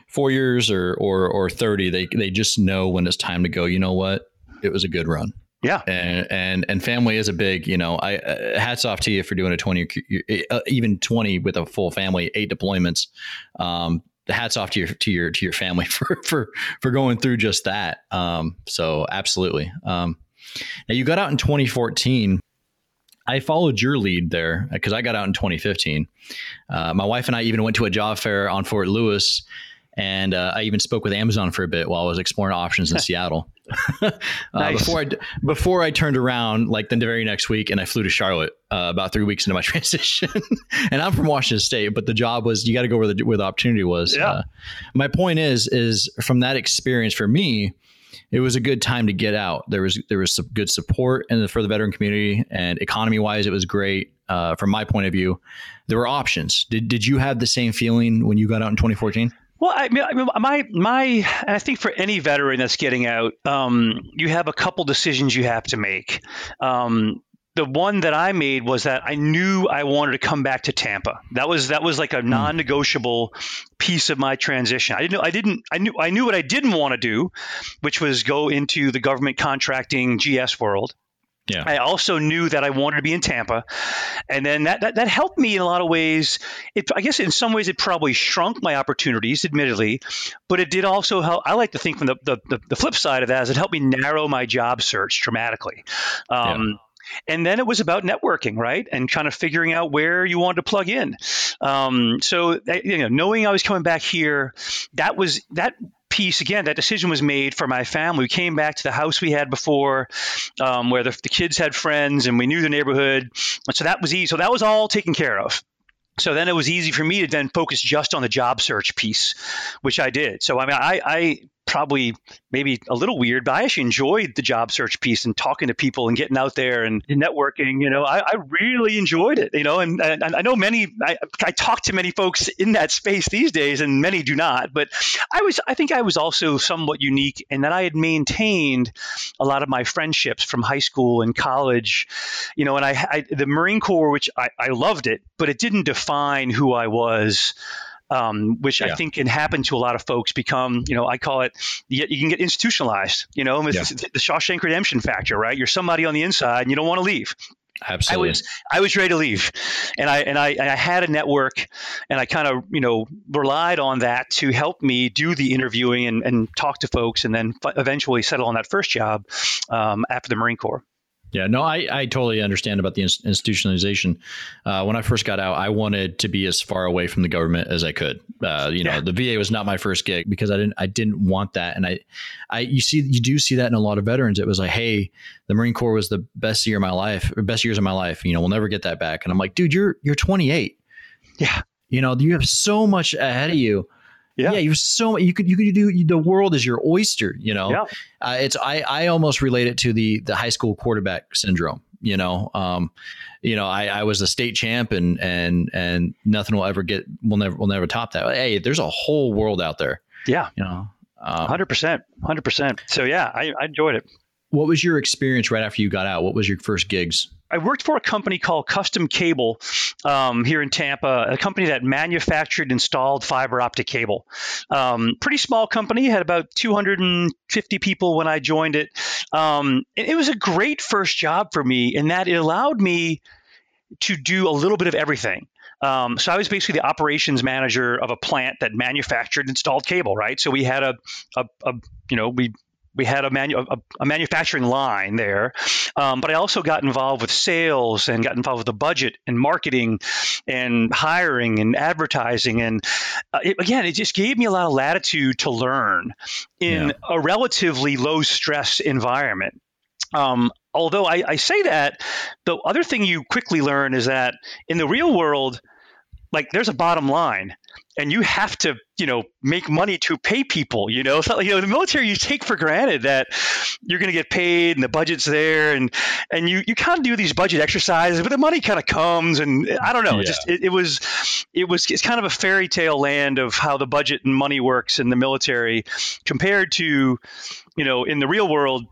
four years or, or or thirty, they they just know when it's time to go. You know what? It was a good run. Yeah, and and and family is a big. You know, I uh, hats off to you for doing a twenty, uh, even twenty with a full family, eight deployments. Um, hats off to your to your to your family [laughs] for for for going through just that. Um, so absolutely. Um, now you got out in 2014. I followed your lead there because I got out in 2015. Uh, my wife and I even went to a job fair on Fort Lewis, and uh, I even spoke with Amazon for a bit while I was exploring options in [laughs] Seattle. [laughs] uh, nice. Before I before I turned around, like the very next week, and I flew to Charlotte uh, about three weeks into my [laughs] transition. and I'm from Washington State, but the job was you got to go where the where the opportunity was. Yeah. Uh, my point is is from that experience for me it was a good time to get out. There was there was some good support in the, for the veteran community, and economy wise, it was great. Uh, from my point of view, there were options. Did did you have the same feeling when you got out in 2014? Well, I mean, I mean my my my, and I think for any veteran that's getting out, um, you have a couple decisions you have to make. Um, the one that I made was that I knew I wanted to come back to Tampa. That was that was like a hmm. non-negotiable piece of my transition. I didn't know I didn't I knew I knew what I didn't want to do, which was go into the government contracting GS world. Yeah. I also knew that I wanted to be in Tampa, and then that that, that helped me in a lot of ways. It, I guess in some ways it probably shrunk my opportunities, admittedly, but it did also help. I like to think from the the, the, the flip side of that is it helped me narrow my job search dramatically. Um, yeah. And then it was about networking, right? And kind of figuring out where you wanted to plug in. Um, so, you know, knowing I was coming back here, that was that piece again that decision was made for my family we came back to the house we had before um, where the, the kids had friends and we knew the neighborhood so that was easy so that was all taken care of so then it was easy for me to then focus just on the job search piece, which I did. So I mean, I, I probably maybe a little weird, but I actually enjoyed the job search piece and talking to people and getting out there and networking. You know, I, I really enjoyed it. You know, and, and I know many. I, I talk to many folks in that space these days, and many do not. But I was, I think, I was also somewhat unique in that I had maintained a lot of my friendships from high school and college. You know, and I, I the Marine Corps, which I, I loved it, but it didn't define who I was um, which yeah. I think can happen to a lot of folks. Become, you know, I call it, you, you can get institutionalized. You know, yeah. the Shawshank Redemption factor, right? You're somebody on the inside, and you don't want to leave. Absolutely. I was I was ready to leave, and I and I and I had a network, and I kind of you know relied on that to help me do the interviewing and, and talk to folks, and then eventually settle on that first job um, after the Marine Corps. Yeah, no, I, I totally understand about the institutionalization. Uh, when I first got out, I wanted to be as far away from the government as I could. Uh, you know, the VA was not my first gig because I didn't I didn't want that, and I, I you see you do see that in a lot of veterans. It was like, hey, the Marine Corps was the best year of my life, best years of my life. You know, we'll never get that back. And I'm like, dude, you're you're 28. Yeah, you know, you have so much ahead of you yeah. yeah, you're so you could you could do the world is your oyster. You know, yeah. Uh, it's I I almost relate it to the the high school quarterback syndrome. You know, um, you know, I, I was a state champ and and and nothing will ever get will never will never top that. Hey, there's a whole world out there. Yeah, you know, um, hundred percent, hundred percent. So yeah, I, I enjoyed it. What was your experience right after you got out? What was your first gigs? I worked for a company called Custom Cable um, here in Tampa, a company that manufactured installed fiber optic cable. Um, pretty small company, had about 250 people when I joined it. Um, it, was a great first job for me in that it allowed me to do a little bit of everything. Um, so I was basically the operations manager of a plant that manufactured installed cable, right? So we had a, a, a you know, we we had a, manu- a, a manufacturing line there, um, but I also got involved with sales and got involved with the budget and marketing and hiring and advertising. And uh, it, again, it just gave me a lot of latitude to learn in yeah. a relatively low stress environment. Um, although I, I say that, the other thing you quickly learn is that in the real world, like there's a bottom line and you have to you know make money to pay people you know so, you know the military you take for granted that you're going to get paid and the budget's there and and you you kind of do these budget exercises but the money kind of comes and i don't know yeah. it just it, it, was it was it's kind of a fairy tale land of how the budget and money works in the military compared to you know in the real world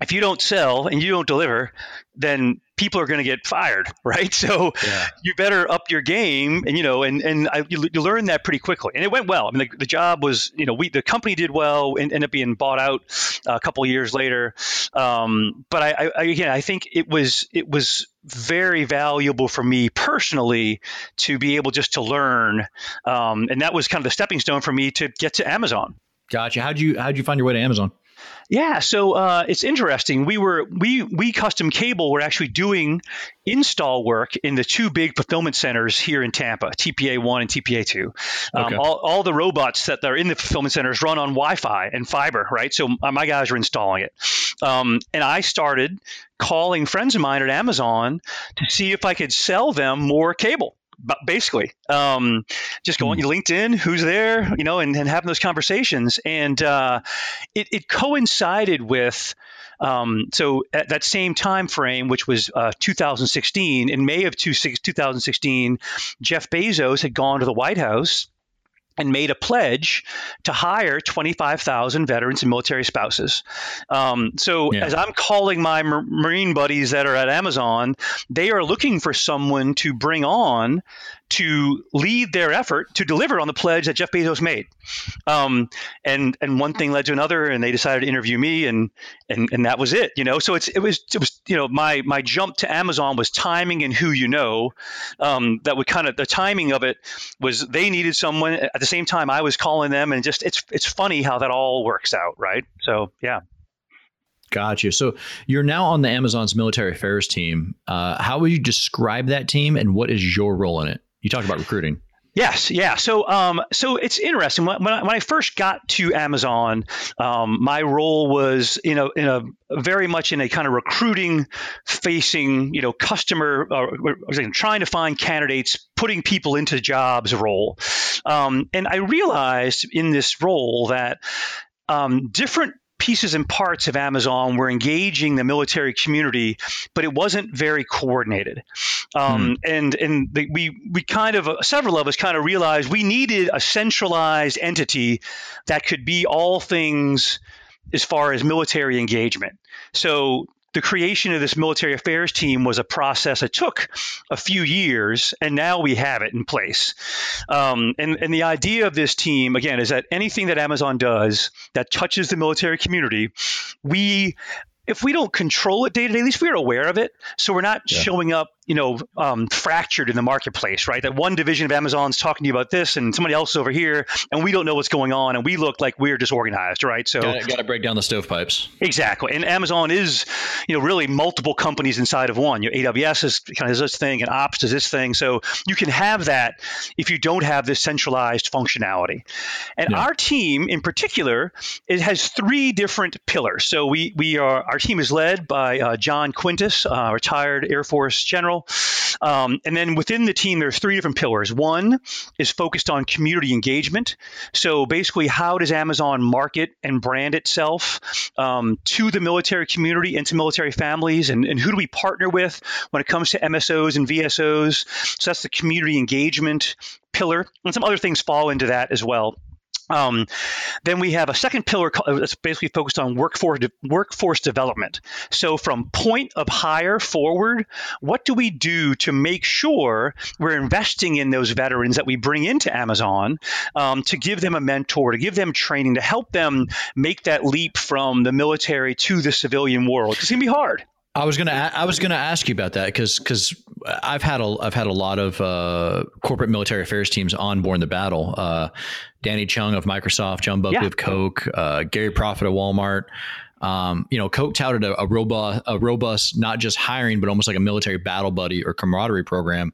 if you don't sell and you don't deliver, then people are going to get fired, [laughs] right? So yeah. you better up your game, and you know, and and I, you, you learn that pretty quickly, and it went well. I mean, the, the job was, you know, we the company did well, and ended up being bought out a couple years later. Um, but I, I, again, I think it was it was very valuable for me personally to be able just to learn, um, and that was kind of the stepping stone for me to get to Amazon. Gotcha. How'd you how'd you find your way to Amazon? Yeah, so uh, it's interesting. We were we we custom cable were actually doing install work in the two big fulfillment centers here in Tampa, TPA one and TPA two. Um, okay. all, all the robots that are in the fulfillment centers run on Wi-Fi and fiber, right? So uh, my guys are installing it, um, and I started calling friends of mine at Amazon to see if I could sell them more cable basically um, just going to hmm. linkedin who's there you know and, and having those conversations and uh, it, it, coincided with um, so at that same time frame which was uh, 2016 in may of 2016 jeff bezos had gone to the white house and made a pledge to hire 25,000 veterans and military spouses. Um, so, yeah. as I'm calling my Marine buddies that are at Amazon, they are looking for someone to bring on to lead their effort to deliver on the pledge that Jeff Bezos made. Um, and and one thing led to another, and they decided to interview me, and and and that was it. You know, so it's it was it was you know my my jump to Amazon was timing and who you know. Um, that would kind of the timing of it was they needed someone at the same time I was calling them, and just it's it's funny how that all works out, right? So yeah. Got you. So you're now on the Amazon's military affairs team. Uh, how would you describe that team, and what is your role in it? You talked about recruiting. Yes, yeah. So, um, so it's interesting. When, I, when I first got to Amazon, um, my role was, you know, in a very much in a kind of recruiting facing, you know, customer, uh, trying to find candidates, putting people into jobs role. Um, and I realized in this role that um, different pieces and parts of Amazon were engaging the military community, but it wasn't very coordinated. Um, hmm. And and the, we we kind of several of us kind of realized we needed a centralized entity that could be all things as far as military engagement. So the creation of this military affairs team was a process that took a few years, and now we have it in place. Um, and, and the idea of this team, again, is that anything that Amazon does that touches the military community, we if we don't control it day to day, at least we're aware of it. So we're not yeah. showing up you know um, fractured in the marketplace right? That one division of amazon's talking to you about this and somebody else over here and we don't know what's going on and we look like we're disorganized right? So got to break down the stovepipes. Exactly. And amazon is you know really multiple companies inside of one. Your aws is kind of this thing and ops is this thing. So you can have that if you don't have this centralized functionality. And yeah. our team in particular it has three different pillars. So we we are our team is led by uh, john quintas uh, retired air force general general. Um, and then within the team, there's three different pillars. One is focused on community engagement. So basically, how does Amazon market and brand itself um, to the military community and to military families? And, and who do we partner with when it comes to MSOs and VSOs? So that's the community engagement pillar. And some other things fall into that as well. Um, then we have a second pillar that's basically focused on workforce workforce development. So from point of hire forward, what do we do to make sure we're investing in those veterans that we bring into Amazon um, to give them a mentor, to give them training, to help them make that leap from the military to the civilian world? It's gonna be hard. I was gonna I was gonna ask you about that because because I've had a I've had a lot of uh, corporate military affairs teams on Borne the Battle. Uh, Danny Chung of Microsoft, John Buckley yeah. of Koch, uh, Gary Profit of Walmart. Um, you know, Koch touted a, a, robust, a robust, not just hiring, but almost like a military battle buddy or camaraderie program.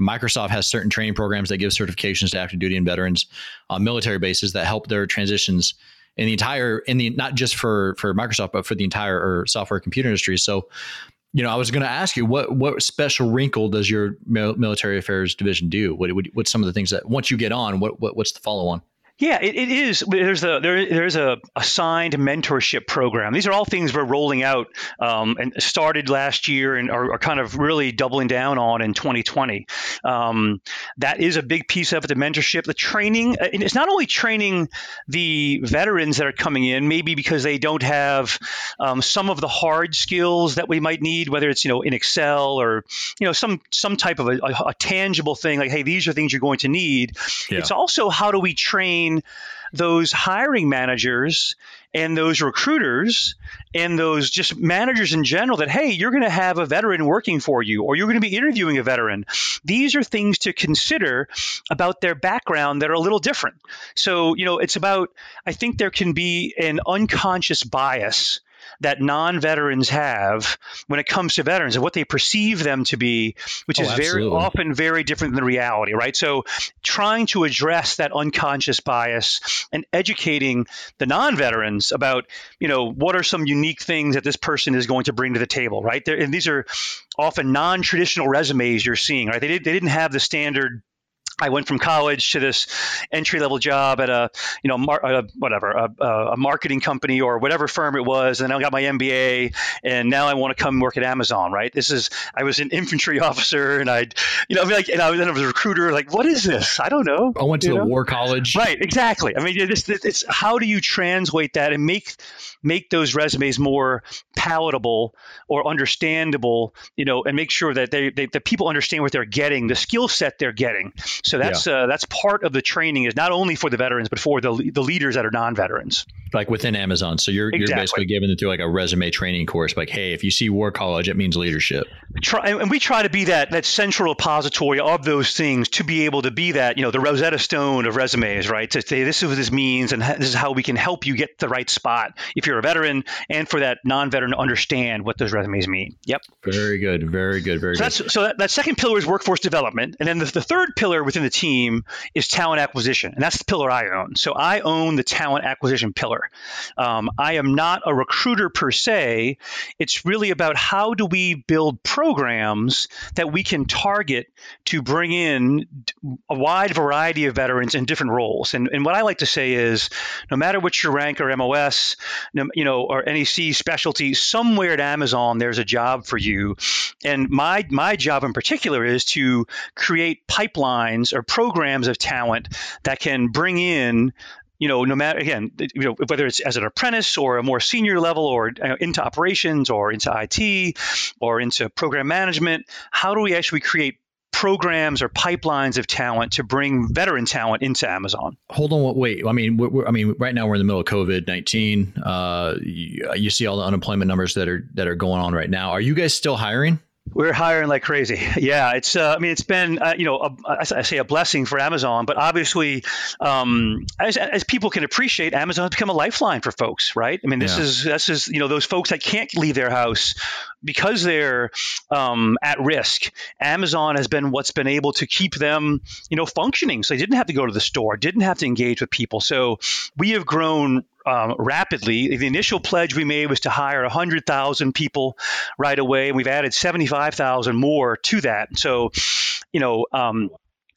Microsoft has certain training programs that give certifications to active duty and veterans on military bases that help their transitions in the entire in the not just for for Microsoft but for the entire or software computer industry. So, you know, I was going to ask you what what special wrinkle does your military affairs division do? What, what what's some of the things that once you get on, what, what what's the follow on? Yeah, it, it is. There's a there, there's a assigned mentorship program. These are all things we're rolling out um, and started last year and are, are, kind of really doubling down on in 2020. Um, that is a big piece of it. The mentorship, the training. Uh, it's not only training the veterans that are coming in, maybe because they don't have um, some of the hard skills that we might need, whether it's you know in Excel or you know some some type of a, a, a tangible thing like, hey, these are things you're going to need. Yeah. It's also how do we train between those hiring managers and those recruiters and those just managers in general that hey you're going to have a veteran working for you or you're going to be interviewing a veteran. These are things to consider about their background that are a little different. So you know it's about i think there can be an unconscious bias that non-veterans have when it comes to veterans and what they perceive them to be, which oh, is absolutely. very often very different than the reality, right? So trying to address that unconscious bias and educating the non-veterans about, you know, what are some unique things that this person is going to bring to the table, right? and these are often non-traditional resumes you're seeing, right? They, did, they didn't have the standard I went from college to this entry level job at a, you know, mar- a, whatever, a, a, marketing company or whatever firm it was, and then I got my MBA, and now I want to come work at Amazon, right? This is, I was an infantry [laughs] officer, and I, you know, I mean, like, and I, then I was a recruiter, like, what is this? I don't know. I went to you the know? war college. Right, exactly. I mean, it's, it's how do you translate that and make make those resumes more palatable or understandable, you know, and make sure that they, they the people understand what they're getting, the skill set they're getting. So that's yeah. uh, that's part of the training is not only for the veterans but for the the leaders that are non-veterans. Like within Amazon. So you're exactly. you're basically giving them through like a resume training course like hey, if you see War College it means leadership. Try and we try to be that that central repository of those things to be able to be that, you know, the Rosetta Stone of resumes, right? To say this is what this means and this is how we can help you get the right spot if you're a veteran and for that non-veteran to understand what those resumes mean. Yep. Very good. Very good. Very so good. That's, so that, that second pillar is workforce development. And then the, the third pillar within the team is talent acquisition. And that's the pillar I own. So I own the talent acquisition pillar. Um, I am not a recruiter per se. It's really about how do we build programs that we can target to bring in a wide variety of veterans in different roles. And, and what I like to say is no matter what your rank or MOS, you know, or NEC specialty, somewhere at Amazon there's a job for you. And my my job in particular is to create pipelines or programs of talent that can bring in you know, no matter again, you know, whether it's as an apprentice or a more senior level or uh, into operations or into IT or into program management, how do we actually create programs or pipelines of talent to bring veteran talent into Amazon. Hold on, wait. I mean, I mean, right now we're in the middle of COVID nineteen. Uh, you, you see all the unemployment numbers that are that are going on right now. Are you guys still hiring? We're hiring like crazy. [laughs] Yeah, it's. Uh, I mean, it's been uh, you know, a, I say a blessing for Amazon, but obviously, um, as, as people can appreciate, Amazon has become a lifeline for folks, right? I mean, this yeah. is this is you know those folks that can't leave their house because they're um, at risk. Amazon has been what's been able to keep them you know functioning, so they didn't have to go to the store, didn't have to engage with people. So we have grown um, rapidly. The initial pledge we made was to hire 100,000 people right away, we've added 75,000 more to that. So, you know, um,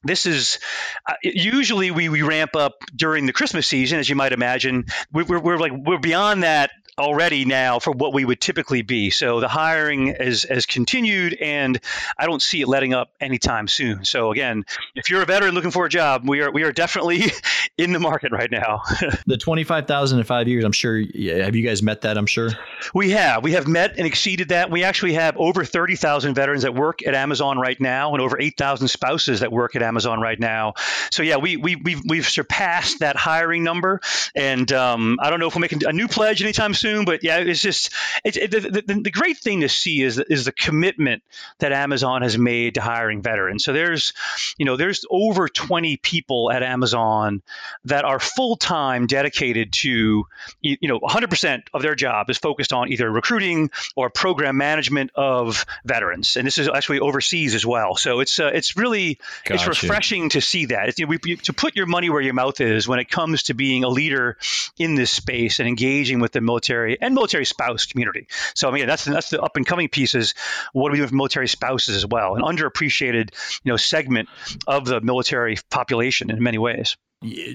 this is uh, usually we, we ramp up during the Christmas season, as you might imagine. We, we're, we're like we're beyond that already now for what we would typically be. So the hiring is has continued, and I don't see it letting up anytime soon. So again, if you're a veteran looking for a job, we are we are definitely [laughs] in the market right now. [laughs] the twenty five thousand in five years, I'm sure. Yeah, Have you guys met that? I'm sure we have. We have met and exceeded that. We actually have over thirty thousand veterans that work at Amazon right now, and over eight thousand spouses that work at Amazon right now. So yeah, we we we've, we've surpassed that hiring number, and um, I don't know if we'll make a new pledge anytime soon soon. But yeah, it's just it's, it, the, the, the, great thing to see is is the commitment that Amazon has made to hiring veterans. So there's you know there's over 20 people at Amazon that are full time dedicated to you know 100% of their job is focused on either recruiting or program management of veterans, and this is actually overseas as well. So it's uh, it's really gotcha. it's refreshing to see that it's, you know, we, to put your money where your mouth is when it comes to being a leader in this space and engaging with the military military and military spouse community. So I mean, that's that's the up and coming pieces. What are we doing for military spouses as well? An underappreciated, you know, segment of the military population in many ways.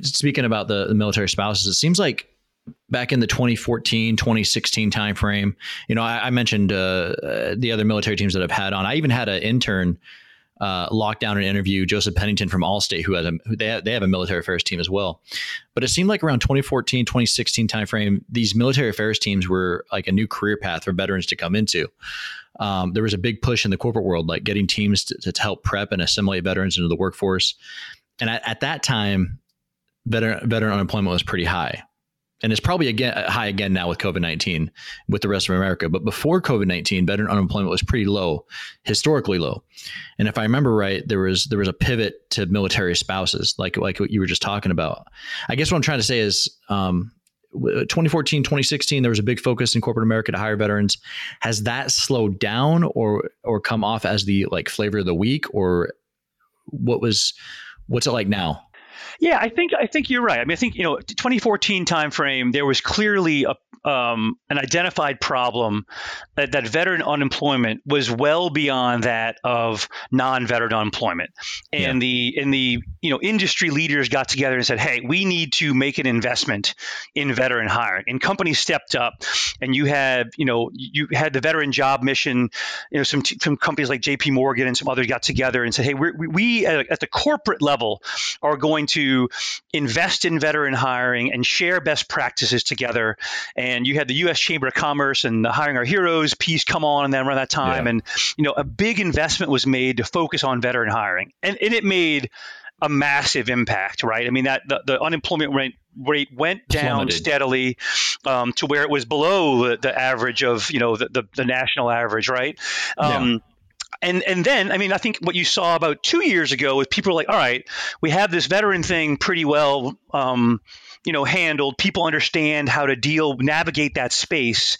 Speaking about the, the military spouses, it seems like back in the 2014 2016 timeframe you know i, I mentioned uh, the other military teams that i've had on i even had an intern uh, lock down an interview Joseph Pennington from Allstate, who has a who they have, they have a military affairs team as well. But it seemed like around 2014, 2016 timeframe, these military affairs teams were like a new career path for veterans to come into. Um, there was a big push in the corporate world, like getting teams to, to help prep and assimilate veterans into the workforce. And at, at that time, veteran veteran unemployment was pretty high and it's probably again high again now with COVID nineteen with the rest of America. But before COVID nineteen, veteran unemployment was pretty low, historically low. And if I remember right, there was there was a pivot to military spouses, like like what you were just talking about. I guess what I'm trying to say is. Um, 2014 2016 there was a big focus in corporate america to hire veterans has that slowed down or or come off as the like flavor of the week or what was what's it like now yeah, I think I think you're right. I mean, I think you know, 2014 timeframe, there was clearly a um, an identified problem that, that, veteran unemployment was well beyond that of non-veteran unemployment, and yeah. the in the you know, industry leaders got together and said, "Hey, we need to make an investment in veteran hiring." And companies stepped up, and you had, you know, you had the veteran job mission. You know, some some companies like J.P. Morgan and some others got together and said, "Hey, we we at the corporate level are going to invest in veteran hiring and share best practices together." And you had the U.S. Chamber of Commerce and the Hiring Our Heroes piece come on and then around that time, yeah. and you know, a big investment was made to focus on veteran hiring, and, and it made a massive impact, right? I mean, that the, the unemployment rate rate went down Plummeted. steadily um, to where it was below the, the, average of you know the, the, the national average, right? Um. And and then I mean I think what you saw about two years ago was people were like, all right, we have this veteran thing pretty well. Um, you know handled. People understand how to deal navigate that space.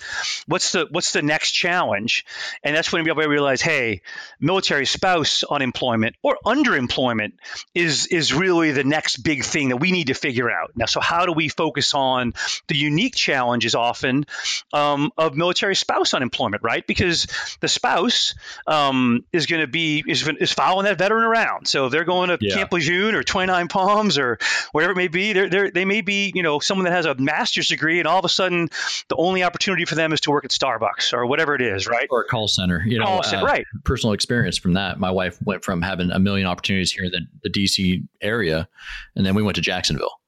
What's the what's the next challenge? And that's when everybody realize hey military spouse unemployment or underemployment is is really the next big thing that we need to figure out. Now so how do we focus on the unique challenges often um, of military spouse unemployment right? Because the spouse um, is going to be is, is following that veteran around so if they're going to yeah. camp lejeune or 29 palms or whatever it may be they're, they're, they may be, you know, someone that has a master's degree and all of a sudden the only opportunity for them is to work at Starbucks or whatever it is, right? Or a call center, you know, center, uh, right. personal experience from that. My wife went from having a million opportunities here in the, the DC area, and then we went to Jacksonville.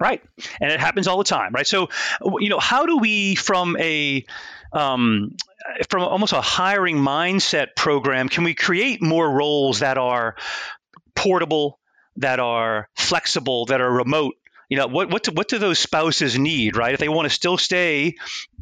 Right. And it happens all the time, right? So, you know, how do we, from a, um, from almost a hiring mindset program, can we create more roles that are portable, that are flexible, that are remote, you know what what do, what do those spouses need right? If they want to still stay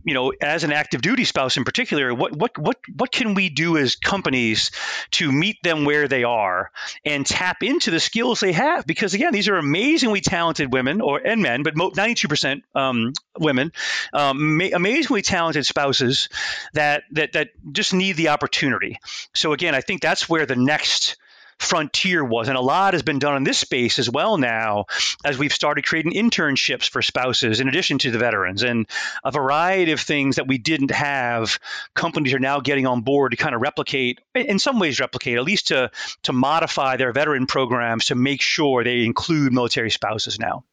you know as an active duty spouse in particular what what what what can we do as companies to meet them where they are and tap into the skills they have? Because again these are amazingly talented women or and men but 92% um, women um, amazingly talented spouses that that that just need the opportunity. So again i think that's where the next frontier was. And a lot has been done in this space as well now as we've started creating internships for spouses in addition to the veterans and a variety of things that we didn't have. Companies are now getting on board to kind of replicate, in some ways, replicate, at least to, to modify their veteran programs to make sure they include military spouses now.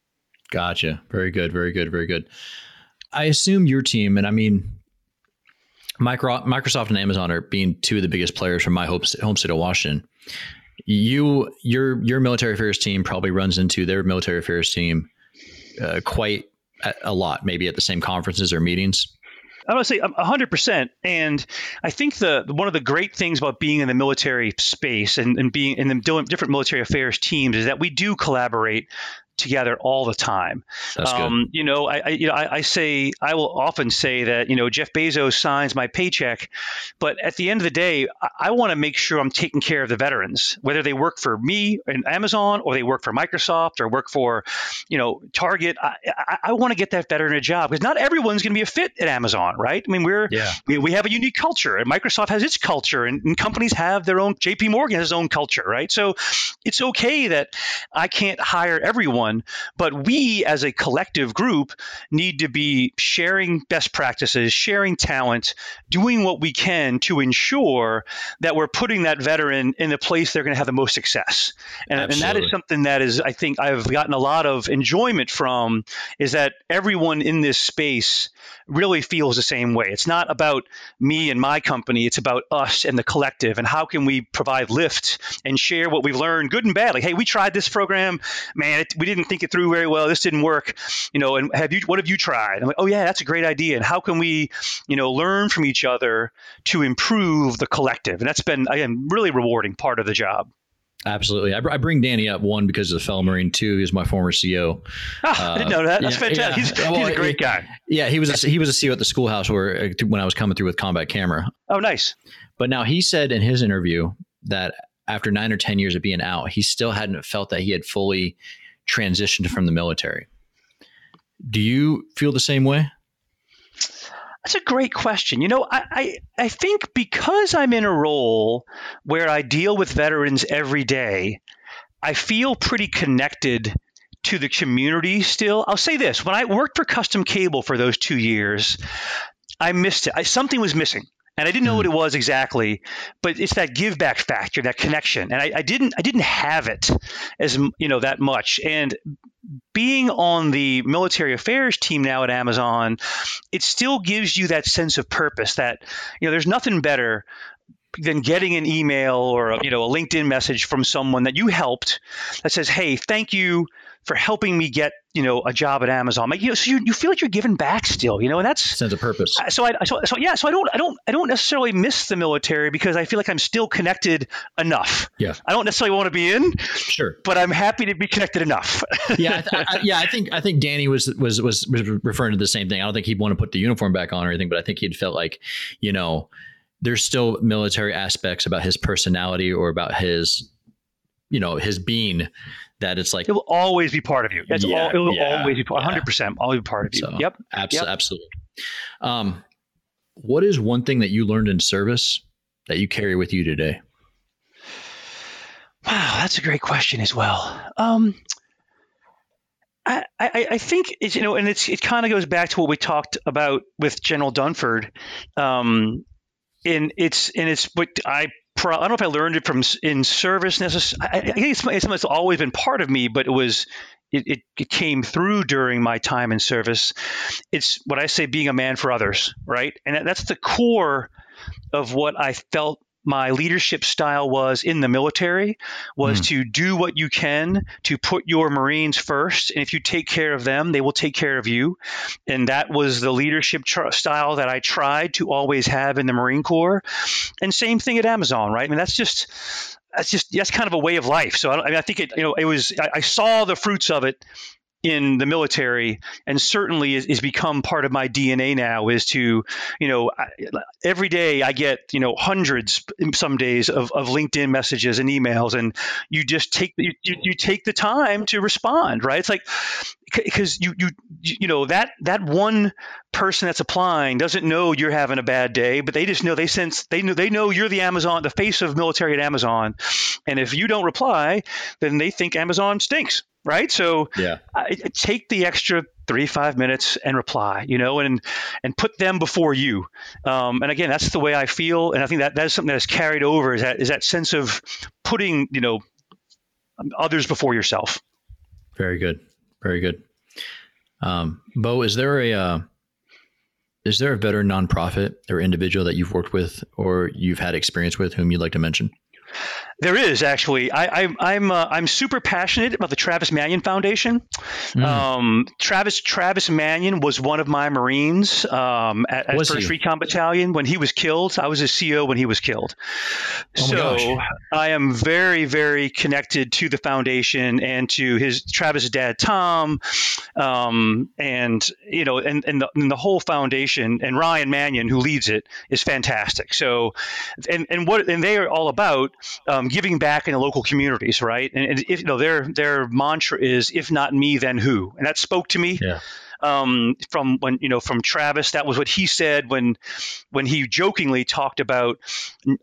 Gotcha. Very good. Very good. Very good. I assume your team, and I mean, Microsoft and Amazon are being two of the biggest players from my home state of Washington you your your military affairs team probably runs into their military affairs team uh, quite a, a lot, maybe at the same conferences or meetings. I'm gonna say hundred percent. And I think the one of the great things about being in the military space and, and being in the different military affairs teams is that we do collaborate together all the time. Um, you know, I, I you know I, I, say I will often say that you know Jeff Bezos signs my paycheck, but at the end of the day, I, I want to make sure I'm taking care of the veterans, whether they work for me in Amazon or they work for Microsoft or work for, you know, Target. I, I want to get that veteran a job because not everyone's going to be a fit at Amazon, right? I mean, we're yeah. we, we have a unique culture, and Microsoft has its culture, and, and companies have their own. J.P. Morgan has his own culture, right? So it's okay that I can't hire everyone but we as a collective group need to be sharing best practices, sharing talent, doing what we can to ensure that we're putting that veteran in the place they're going to have the most success. And, and that is something that is, I think, I've gotten a lot of enjoyment from is that everyone in this space really feels the same way. It's not about me and my company, it's about us and the collective and how can we provide lift and share what we've learned, good and bad. Like, hey, we tried this program, man, it, we didn't think it through very well. This didn't work, you know, and have you, what have you tried? I'm like, oh, yeah, that's a great idea. And how can we, you know, learn from each other to improve the collective? And that's been, again, really rewarding part of the job. Absolutely. I, I, bring Danny up one because of the fellow Marine. Two, he's my former CO. Oh, uh, I didn't know that. That's yeah, fantastic. Yeah. He's, well, he's, a great guy. Yeah, he was a, he was a CO at the schoolhouse where uh, when I was coming through with combat camera. Oh, nice. But now he said in his interview that after nine or ten years of being out, he still hadn't felt that he had fully transitioned from the military. Do you feel the same way? That's a great question. You know, I, I, I think because I'm in a role where I deal with veterans every day, I feel pretty connected to the community still. I'll say this when I worked for Custom Cable for those two years, I missed it. I, something was missing. and I didn't know mm. what it was exactly, but it's that give back factor, that connection, and I, I, didn't I didn't have it as you know that much. And being on the military affairs team now at Amazon, it still gives you that sense of purpose. That you know, there's nothing better than getting an email or a, you know a LinkedIn message from someone that you helped that says, "Hey, thank you for helping me get you know a job at Amazon." Like, you know, so you, you feel like you're giving back still, you know, and that's sense of purpose. Uh, so I so, so yeah, so I don't I don't I don't necessarily miss the military because I feel like I'm still connected enough. Yeah, I don't necessarily want to be in, sure, but I'm happy to be connected enough. [laughs] yeah, I, I, yeah, I think I think Danny was was was referring to the same thing. I don't think he'd want to put the uniform back on or anything, but I think he'd felt like you know there's still military aspects about his personality or about his you know his being that it's like it will always be part of you. That's yeah, all, it will yeah, always be 100 percent always be part of you. So, yep. Abs- yep. Absolutely. Um, what is one thing that you learned in service that you carry with you today? Wow, that's a great question as well. Um, I, I, I think it's you know, and it's it kind of goes back to what we talked about with General Dunford. Um, and it's and it's what I pro- I don't know if I learned it from in service necessarily. I, I think it's, something that's always been part of me, but it was it, it, it, came through during my time in service. It's what I say being a man for others, right? And that's the core of what I felt my leadership style was in the military was mm. to do what you can to put your marines first and if you take care of them they will take care of you. And that was the leadership tr- style that i tried to always have in the marine corps. And same thing at amazon right? I mean that's just that's just that's kind of a way of life. So i, I, mean, I think it you know it was I, I saw the fruits of it in the military and certainly is, is, become part of my DNA now is to, you know, every day I get, you know, hundreds some days of, of LinkedIn messages and emails and you just take, you, you take the time to respond, right? It's like, because you, you, you know, that, that one person that's applying doesn't know you're having a bad day, but they just know they sense, they know, they know you're the Amazon, the face of military at Amazon. And if you don't reply, then they think Amazon stinks right? So yeah, I, take the extra three five minutes and reply, you know, and and put them before you. Um, and again, that's the way I feel, and I think that that is something that is carried over is that is that sense of putting you know others before yourself. Very good, very good. Um, Bo, is there a uh, is there a better nonprofit or individual that you've worked with or you've had experience with whom you'd like to mention? There is actually. I, am I'm uh, I'm super passionate about the Travis Manion Foundation. Mm. Um, Travis Travis Manion was one of my Marines um, at, at First he? Recon Battalion when he was killed. I was his CO when he was killed. Oh so I am very very connected to the foundation and to his Travis' dad Tom, um, and you know and and the, and the whole foundation and Ryan Manion who leads it is fantastic. So and and what and they are all about um, giving back in the local communities, right? And, and if, you know their their mantra is "If not me, then who?" And that spoke to me. Yeah. Um, from when you know from Travis, that was what he said when when he jokingly talked about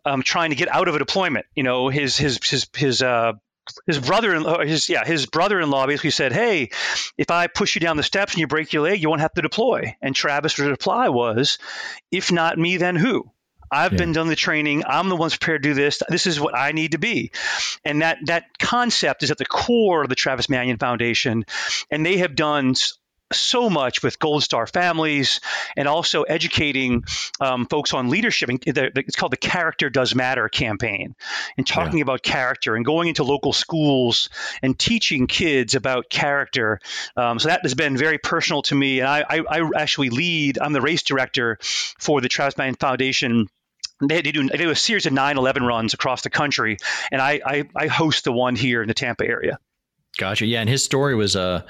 um, trying to get out of a deployment. You know, his his his his uh, his brother his yeah his brother-in-law basically said hey if i push you down the steps and you break your leg you won't have to deploy and travis' reply was if not me then who I've yeah. been done the training. I'm the ones prepared to do this. This is what I need to be. And that that concept is at the core of the Travis Manion Foundation. And they have done so much with Gold Star families and also educating um, folks on leadership. It's called the Character Does Matter campaign and talking yeah. about character and going into local schools and teaching kids about character. Um, so that has been very personal to me. And I, I, I actually lead, I'm the race director for the Travis Manion Foundation they, they, do, they do a series of 9-11 runs across the country and I, I, I host the one here in the tampa area Gotcha. Yeah, and his story was, uh,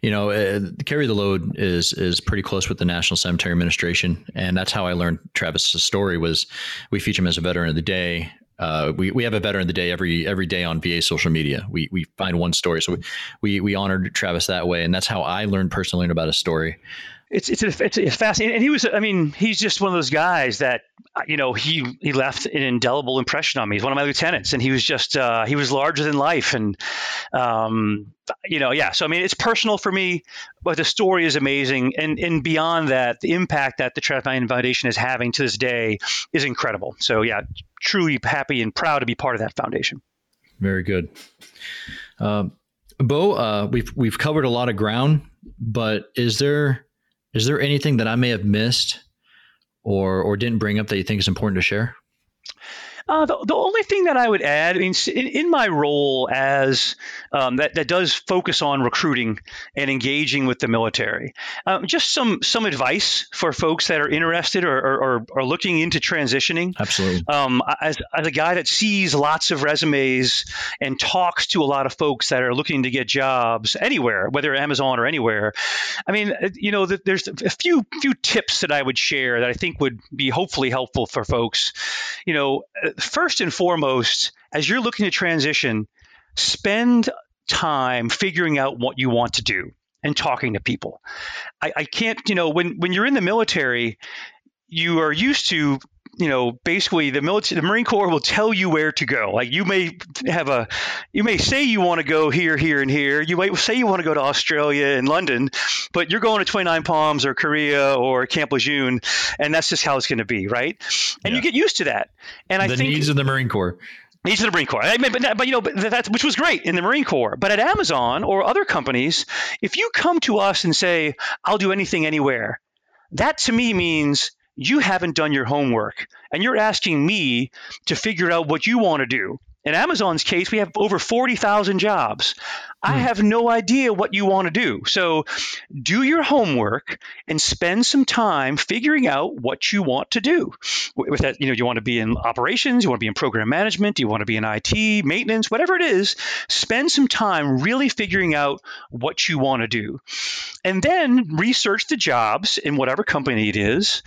you know, uh, carry the load is is pretty close with the National Cemetery Administration, and that's how I learned Travis's story. Was we feature him as a veteran of the day. Uh, we, we have a veteran of the day every every day on VA social media. We we find one story, so we we, we honored Travis that way, and that's how I learned personally about his story. It's it's it's, it's fascinating. And he was, I mean, he's just one of those guys that uh, you know he he left an indelible impression on me. He's one of my lieutenants, and he was just uh, he was larger than life, and um, you know, yeah. So I mean, it's personal for me, but the story is amazing, and and beyond that, the impact that the Travis Foundation is having to this day is incredible. So yeah, truly happy and proud to be part of that foundation. Very good. Um, Bo, uh, we've we've covered a lot of ground, but is there is there anything that I may have missed or or didn't bring up that you think is important to share? Uh, the, the only thing that I would add, I mean, in, in my role as um, that, that does focus on recruiting and engaging with the military, um, just some some advice for folks that are interested or, or, or looking into transitioning. Absolutely. Um, as, as a guy that sees lots of resumes and talks to a lot of folks that are looking to get jobs anywhere, whether Amazon or anywhere, I mean, uh, you know, there's a few few tips that I would share that I think would be hopefully helpful for folks. You know, first and foremost, as you're looking to transition, spend time figuring out what you want to do and talking to people. I, I can't, you know, when when you're in the military, you are used to you know, basically the military, the Marine Corps will tell you where to go. Like you may have a, you may say you want to go here, here, and here. You might say you want to go to Australia and London, but you're going to 29 Palms or Korea or Camp Lejeune, and that's just how it's going to be, right? And yeah. you get used to that. And I the think needs of the Marine Corps. Needs of the Marine Corps, I mean, but, but you know, but that's which was great in the Marine Corps. But at Amazon or other companies, if you come to us and say, "I'll do anything, anywhere," that to me means you haven't done your homework and you're asking me to figure out what you want to do. In Amazon's case, we have over 40,000 jobs. I hmm. have no idea what you want to do. So do your homework and spend some time figuring out what you want to do. With that, you know, you want to be in operations, you want to be in program management, you want to be in IT, maintenance, whatever it is, spend some time really figuring out what you want to do. And then research the jobs in whatever company it is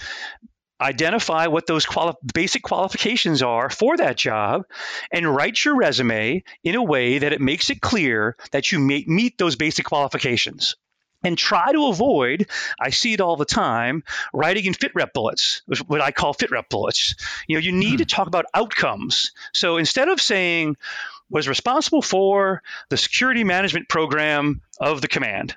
identify what those quali- basic qualifications are for that job and write your resume in a way that it makes it clear that you may- meet those basic qualifications and try to avoid i see it all the time writing in fit rep bullets what i call fit rep bullets. You know you need mm-hmm. to talk about outcomes. So instead of saying was responsible for the security management program of the command?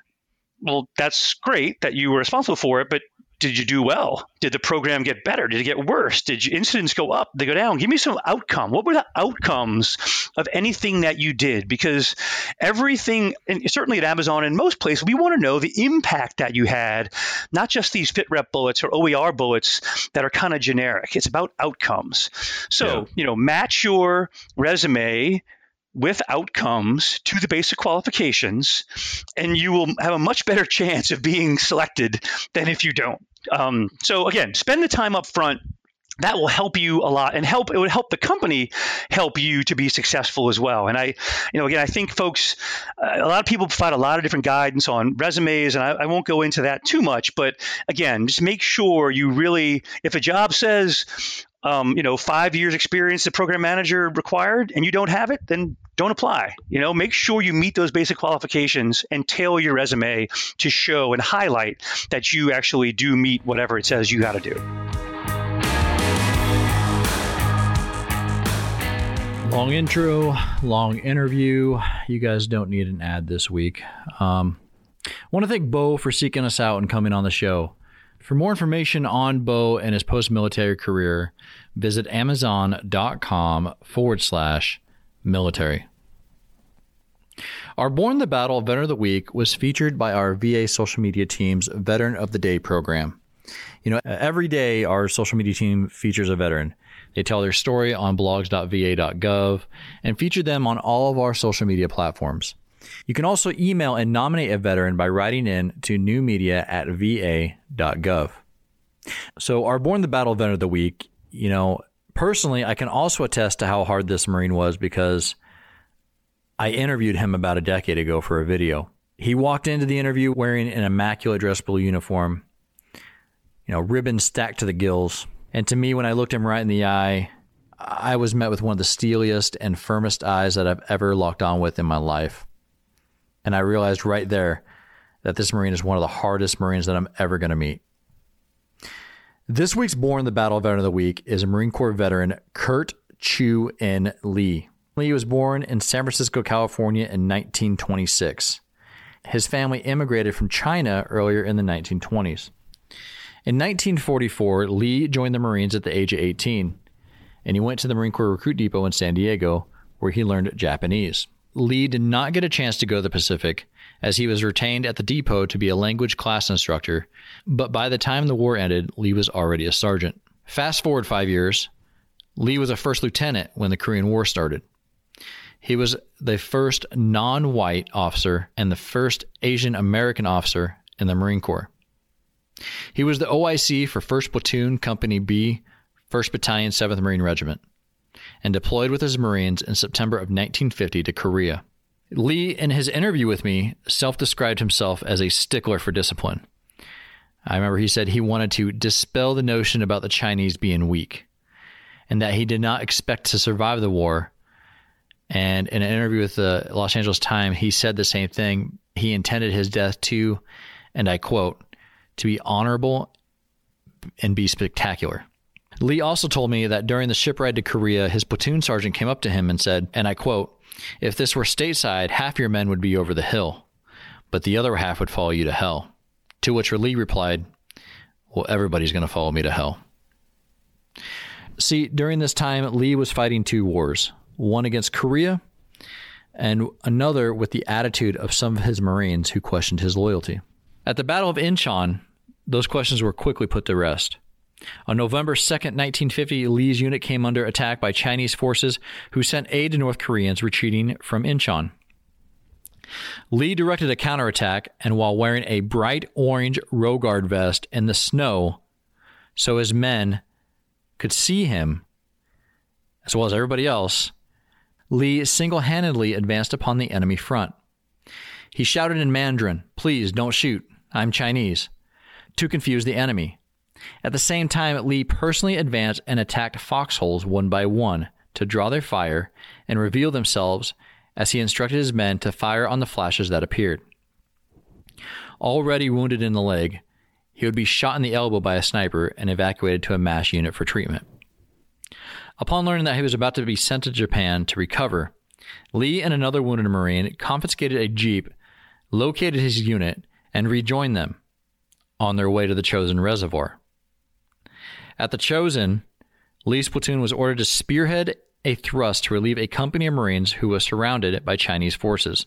Well that's great that you were responsible for it but did you do well? Did the program get better? Did it get worse? Did you, incidents go up? Did they go down? Give me some outcome. What were the outcomes of anything that you did? Because everything, and certainly at Amazon and most places, we want to know the impact that you had, not just these fit rep bullets or OER bullets that are kind of generic. It's about outcomes. So, yeah. you know, match your resume with outcomes to the basic qualifications, and you will have a much better [laughs] chance of being selected than if you don't. Um, so again, spend the time up front that will help you a lot and help it would help the company help you to be successful as well. And i you know again i think folks uh, a lot of people provide a lot of different guidance on resumes and I, I, won't go into that too much but again just make sure you really if a job says um, you know, five years experience the program manager required and you don't have it, then don't apply. You know, make sure you meet those basic qualifications and tailor your resume to show and highlight that you actually do meet whatever it says you got to do. Long intro, long interview. You guys don't need an ad this week. Um, I want to thank Bo for seeking us out and coming on the show. For more information on Bo and his post military career, visit amazon.com forward slash military. Our Borne the Battle Veteran of the Week was featured by our VA social media team's Veteran of the Day program. You know, every day our social media team features a veteran. They tell their story on blogs.va.gov and feature them on all of our social media platforms. You can also email and nominate a veteran by writing in to newmedia at va.gov. So, our Borne the Battle Veteran of the Week, you know, personally, I can also attest to how hard this Marine was because I interviewed him about a decade ago for a video. He walked into the interview wearing an immaculate dress blue uniform, you know, ribbons stacked to the gills. And to me, when I looked him right in the eye, I was met with one of the steeliest and firmest eyes that I've ever locked on with in my life. And I realized right there that this Marine is one of the hardest Marines that I'm ever going to meet. This week's Borne the Battle Veteran of the Week is a Marine Corps veteran, Kurt Chew-Een Lee. Lee was born in San Francisco, California in 1926. His family immigrated from China earlier in the 1920s. In 1944, Lee joined the Marines at the age of 18, and he went to the Marine Corps Recruit Depot in San Diego, where he learned Japanese. Lee did not get a chance to go to the Pacific, as he was retained at the depot to be a language class instructor, but by the time the war ended, Lee was already a sergeant. Fast forward five years, Lee was a first lieutenant when the Korean War started. He was the first non white officer and the first Asian American officer in the Marine Corps. He was the OIC for 1st Platoon, Company B, 1st Battalion, 7th Marine Regiment, and deployed with his Marines in September of 1950 to Korea. Lee, in his interview with me, self described himself as a stickler for discipline. I remember he said he wanted to dispel the notion about the Chinese being weak and that he did not expect to survive the war. And in an interview with the Los Angeles Times, he said the same thing. He intended his death to, and I quote, to be honorable and be spectacular. Lee also told me that during the ship ride to Korea, his platoon sergeant came up to him and said, and I quote, If this were stateside, half your men would be over the hill, but the other half would follow you to hell. To which Lee replied, Well, everybody's going to follow me to hell. See, during this time, Lee was fighting two wars one against Korea and another with the attitude of some of his Marines who questioned his loyalty. At the Battle of Incheon, those questions were quickly put to rest. On November 2, 1950, Lee's unit came under attack by Chinese forces who sent aid to North Koreans retreating from Incheon. Lee directed a counterattack, and while wearing a bright orange row guard vest in the snow, so his men could see him, as well as everybody else, Lee single handedly advanced upon the enemy front. He shouted in Mandarin, Please don't shoot, I'm Chinese, to confuse the enemy. At the same time, Lee personally advanced and attacked foxholes one by one to draw their fire and reveal themselves as he instructed his men to fire on the flashes that appeared. Already wounded in the leg, he would be shot in the elbow by a sniper and evacuated to a MASH unit for treatment. Upon learning that he was about to be sent to Japan to recover, Lee and another wounded Marine confiscated a Jeep, located his unit, and rejoined them on their way to the Chosin Reservoir. At the Chosin, Lee's platoon was ordered to spearhead a thrust to relieve a company of Marines who was surrounded by Chinese forces.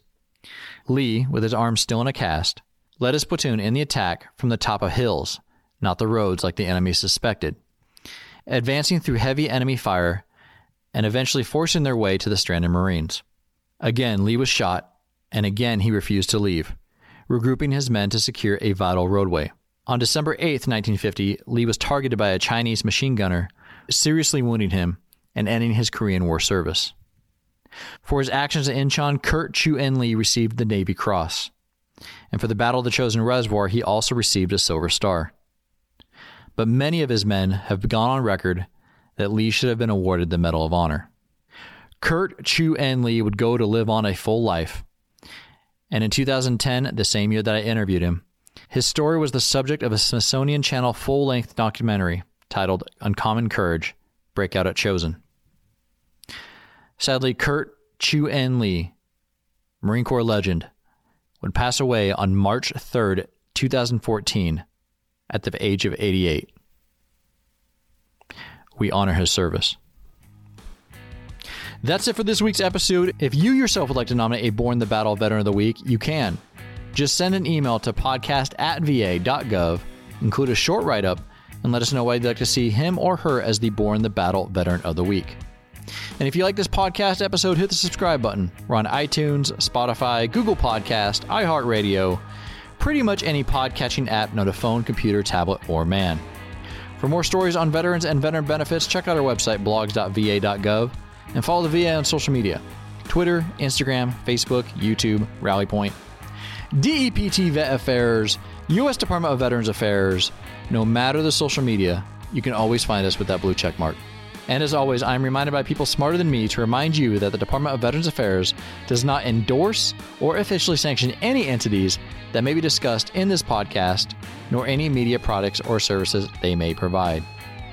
Lee, with his arms still in a cast, led his platoon in the attack from the top of hills, not the roads like the enemy suspected, advancing through heavy enemy fire and eventually forcing their way to the stranded Marines. Again, Lee was shot, and again he refused to leave, regrouping his men to secure a vital roadway. On December 8, 1950, Lee was targeted by a Chinese machine gunner, seriously wounding him and ending his Korean War service. For his actions at Incheon, Kurt Chew-Een Lee received the Navy Cross and for the Battle of the Chosin Reservoir, he also received a Silver Star. But many of his men have gone on record that Lee should have been awarded the Medal of Honor. Kurt Chew-Een Lee would go to live on a full life. And in 2010, the same year that I interviewed him, his story was the subject of a Smithsonian Channel full length documentary titled Uncommon Courage Breakout at Chosin. Sadly, Kurt Chew-Een Lee, Marine Corps legend, would pass away on March 3rd, 2014, at the age of 88. We honor his service. That's it for this week's episode. If you yourself would like to nominate a Borne the Battle Veteran of the Week, you can. Just send an email to podcast at va.gov, include a short write up, and let us know why you'd like to see him or her as the Borne the Battle Veteran of the Week. And if you like this podcast episode, hit the subscribe button. We're on iTunes, Spotify, Google Podcast, iHeartRadio, pretty much any podcatching app known to phone, computer, tablet, or man. For more stories on veterans and veteran benefits, check out our website, blogs.va.gov, and follow the VA on social media Twitter, Instagram, Facebook, YouTube, Rally Point. DEPT Vet Affairs, U.S. Department of Veterans Affairs. No matter the social media, you can always find us with that blue check mark. And as always, I'm reminded by people smarter than me to remind you that the Department of Veterans Affairs does not endorse or officially sanction any entities that may be discussed in this podcast, nor any media products or services they may provide.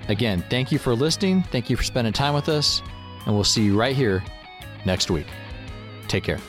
Again, thank you for listening. Thank you for spending time with us, and we'll see you right here next week. Take care.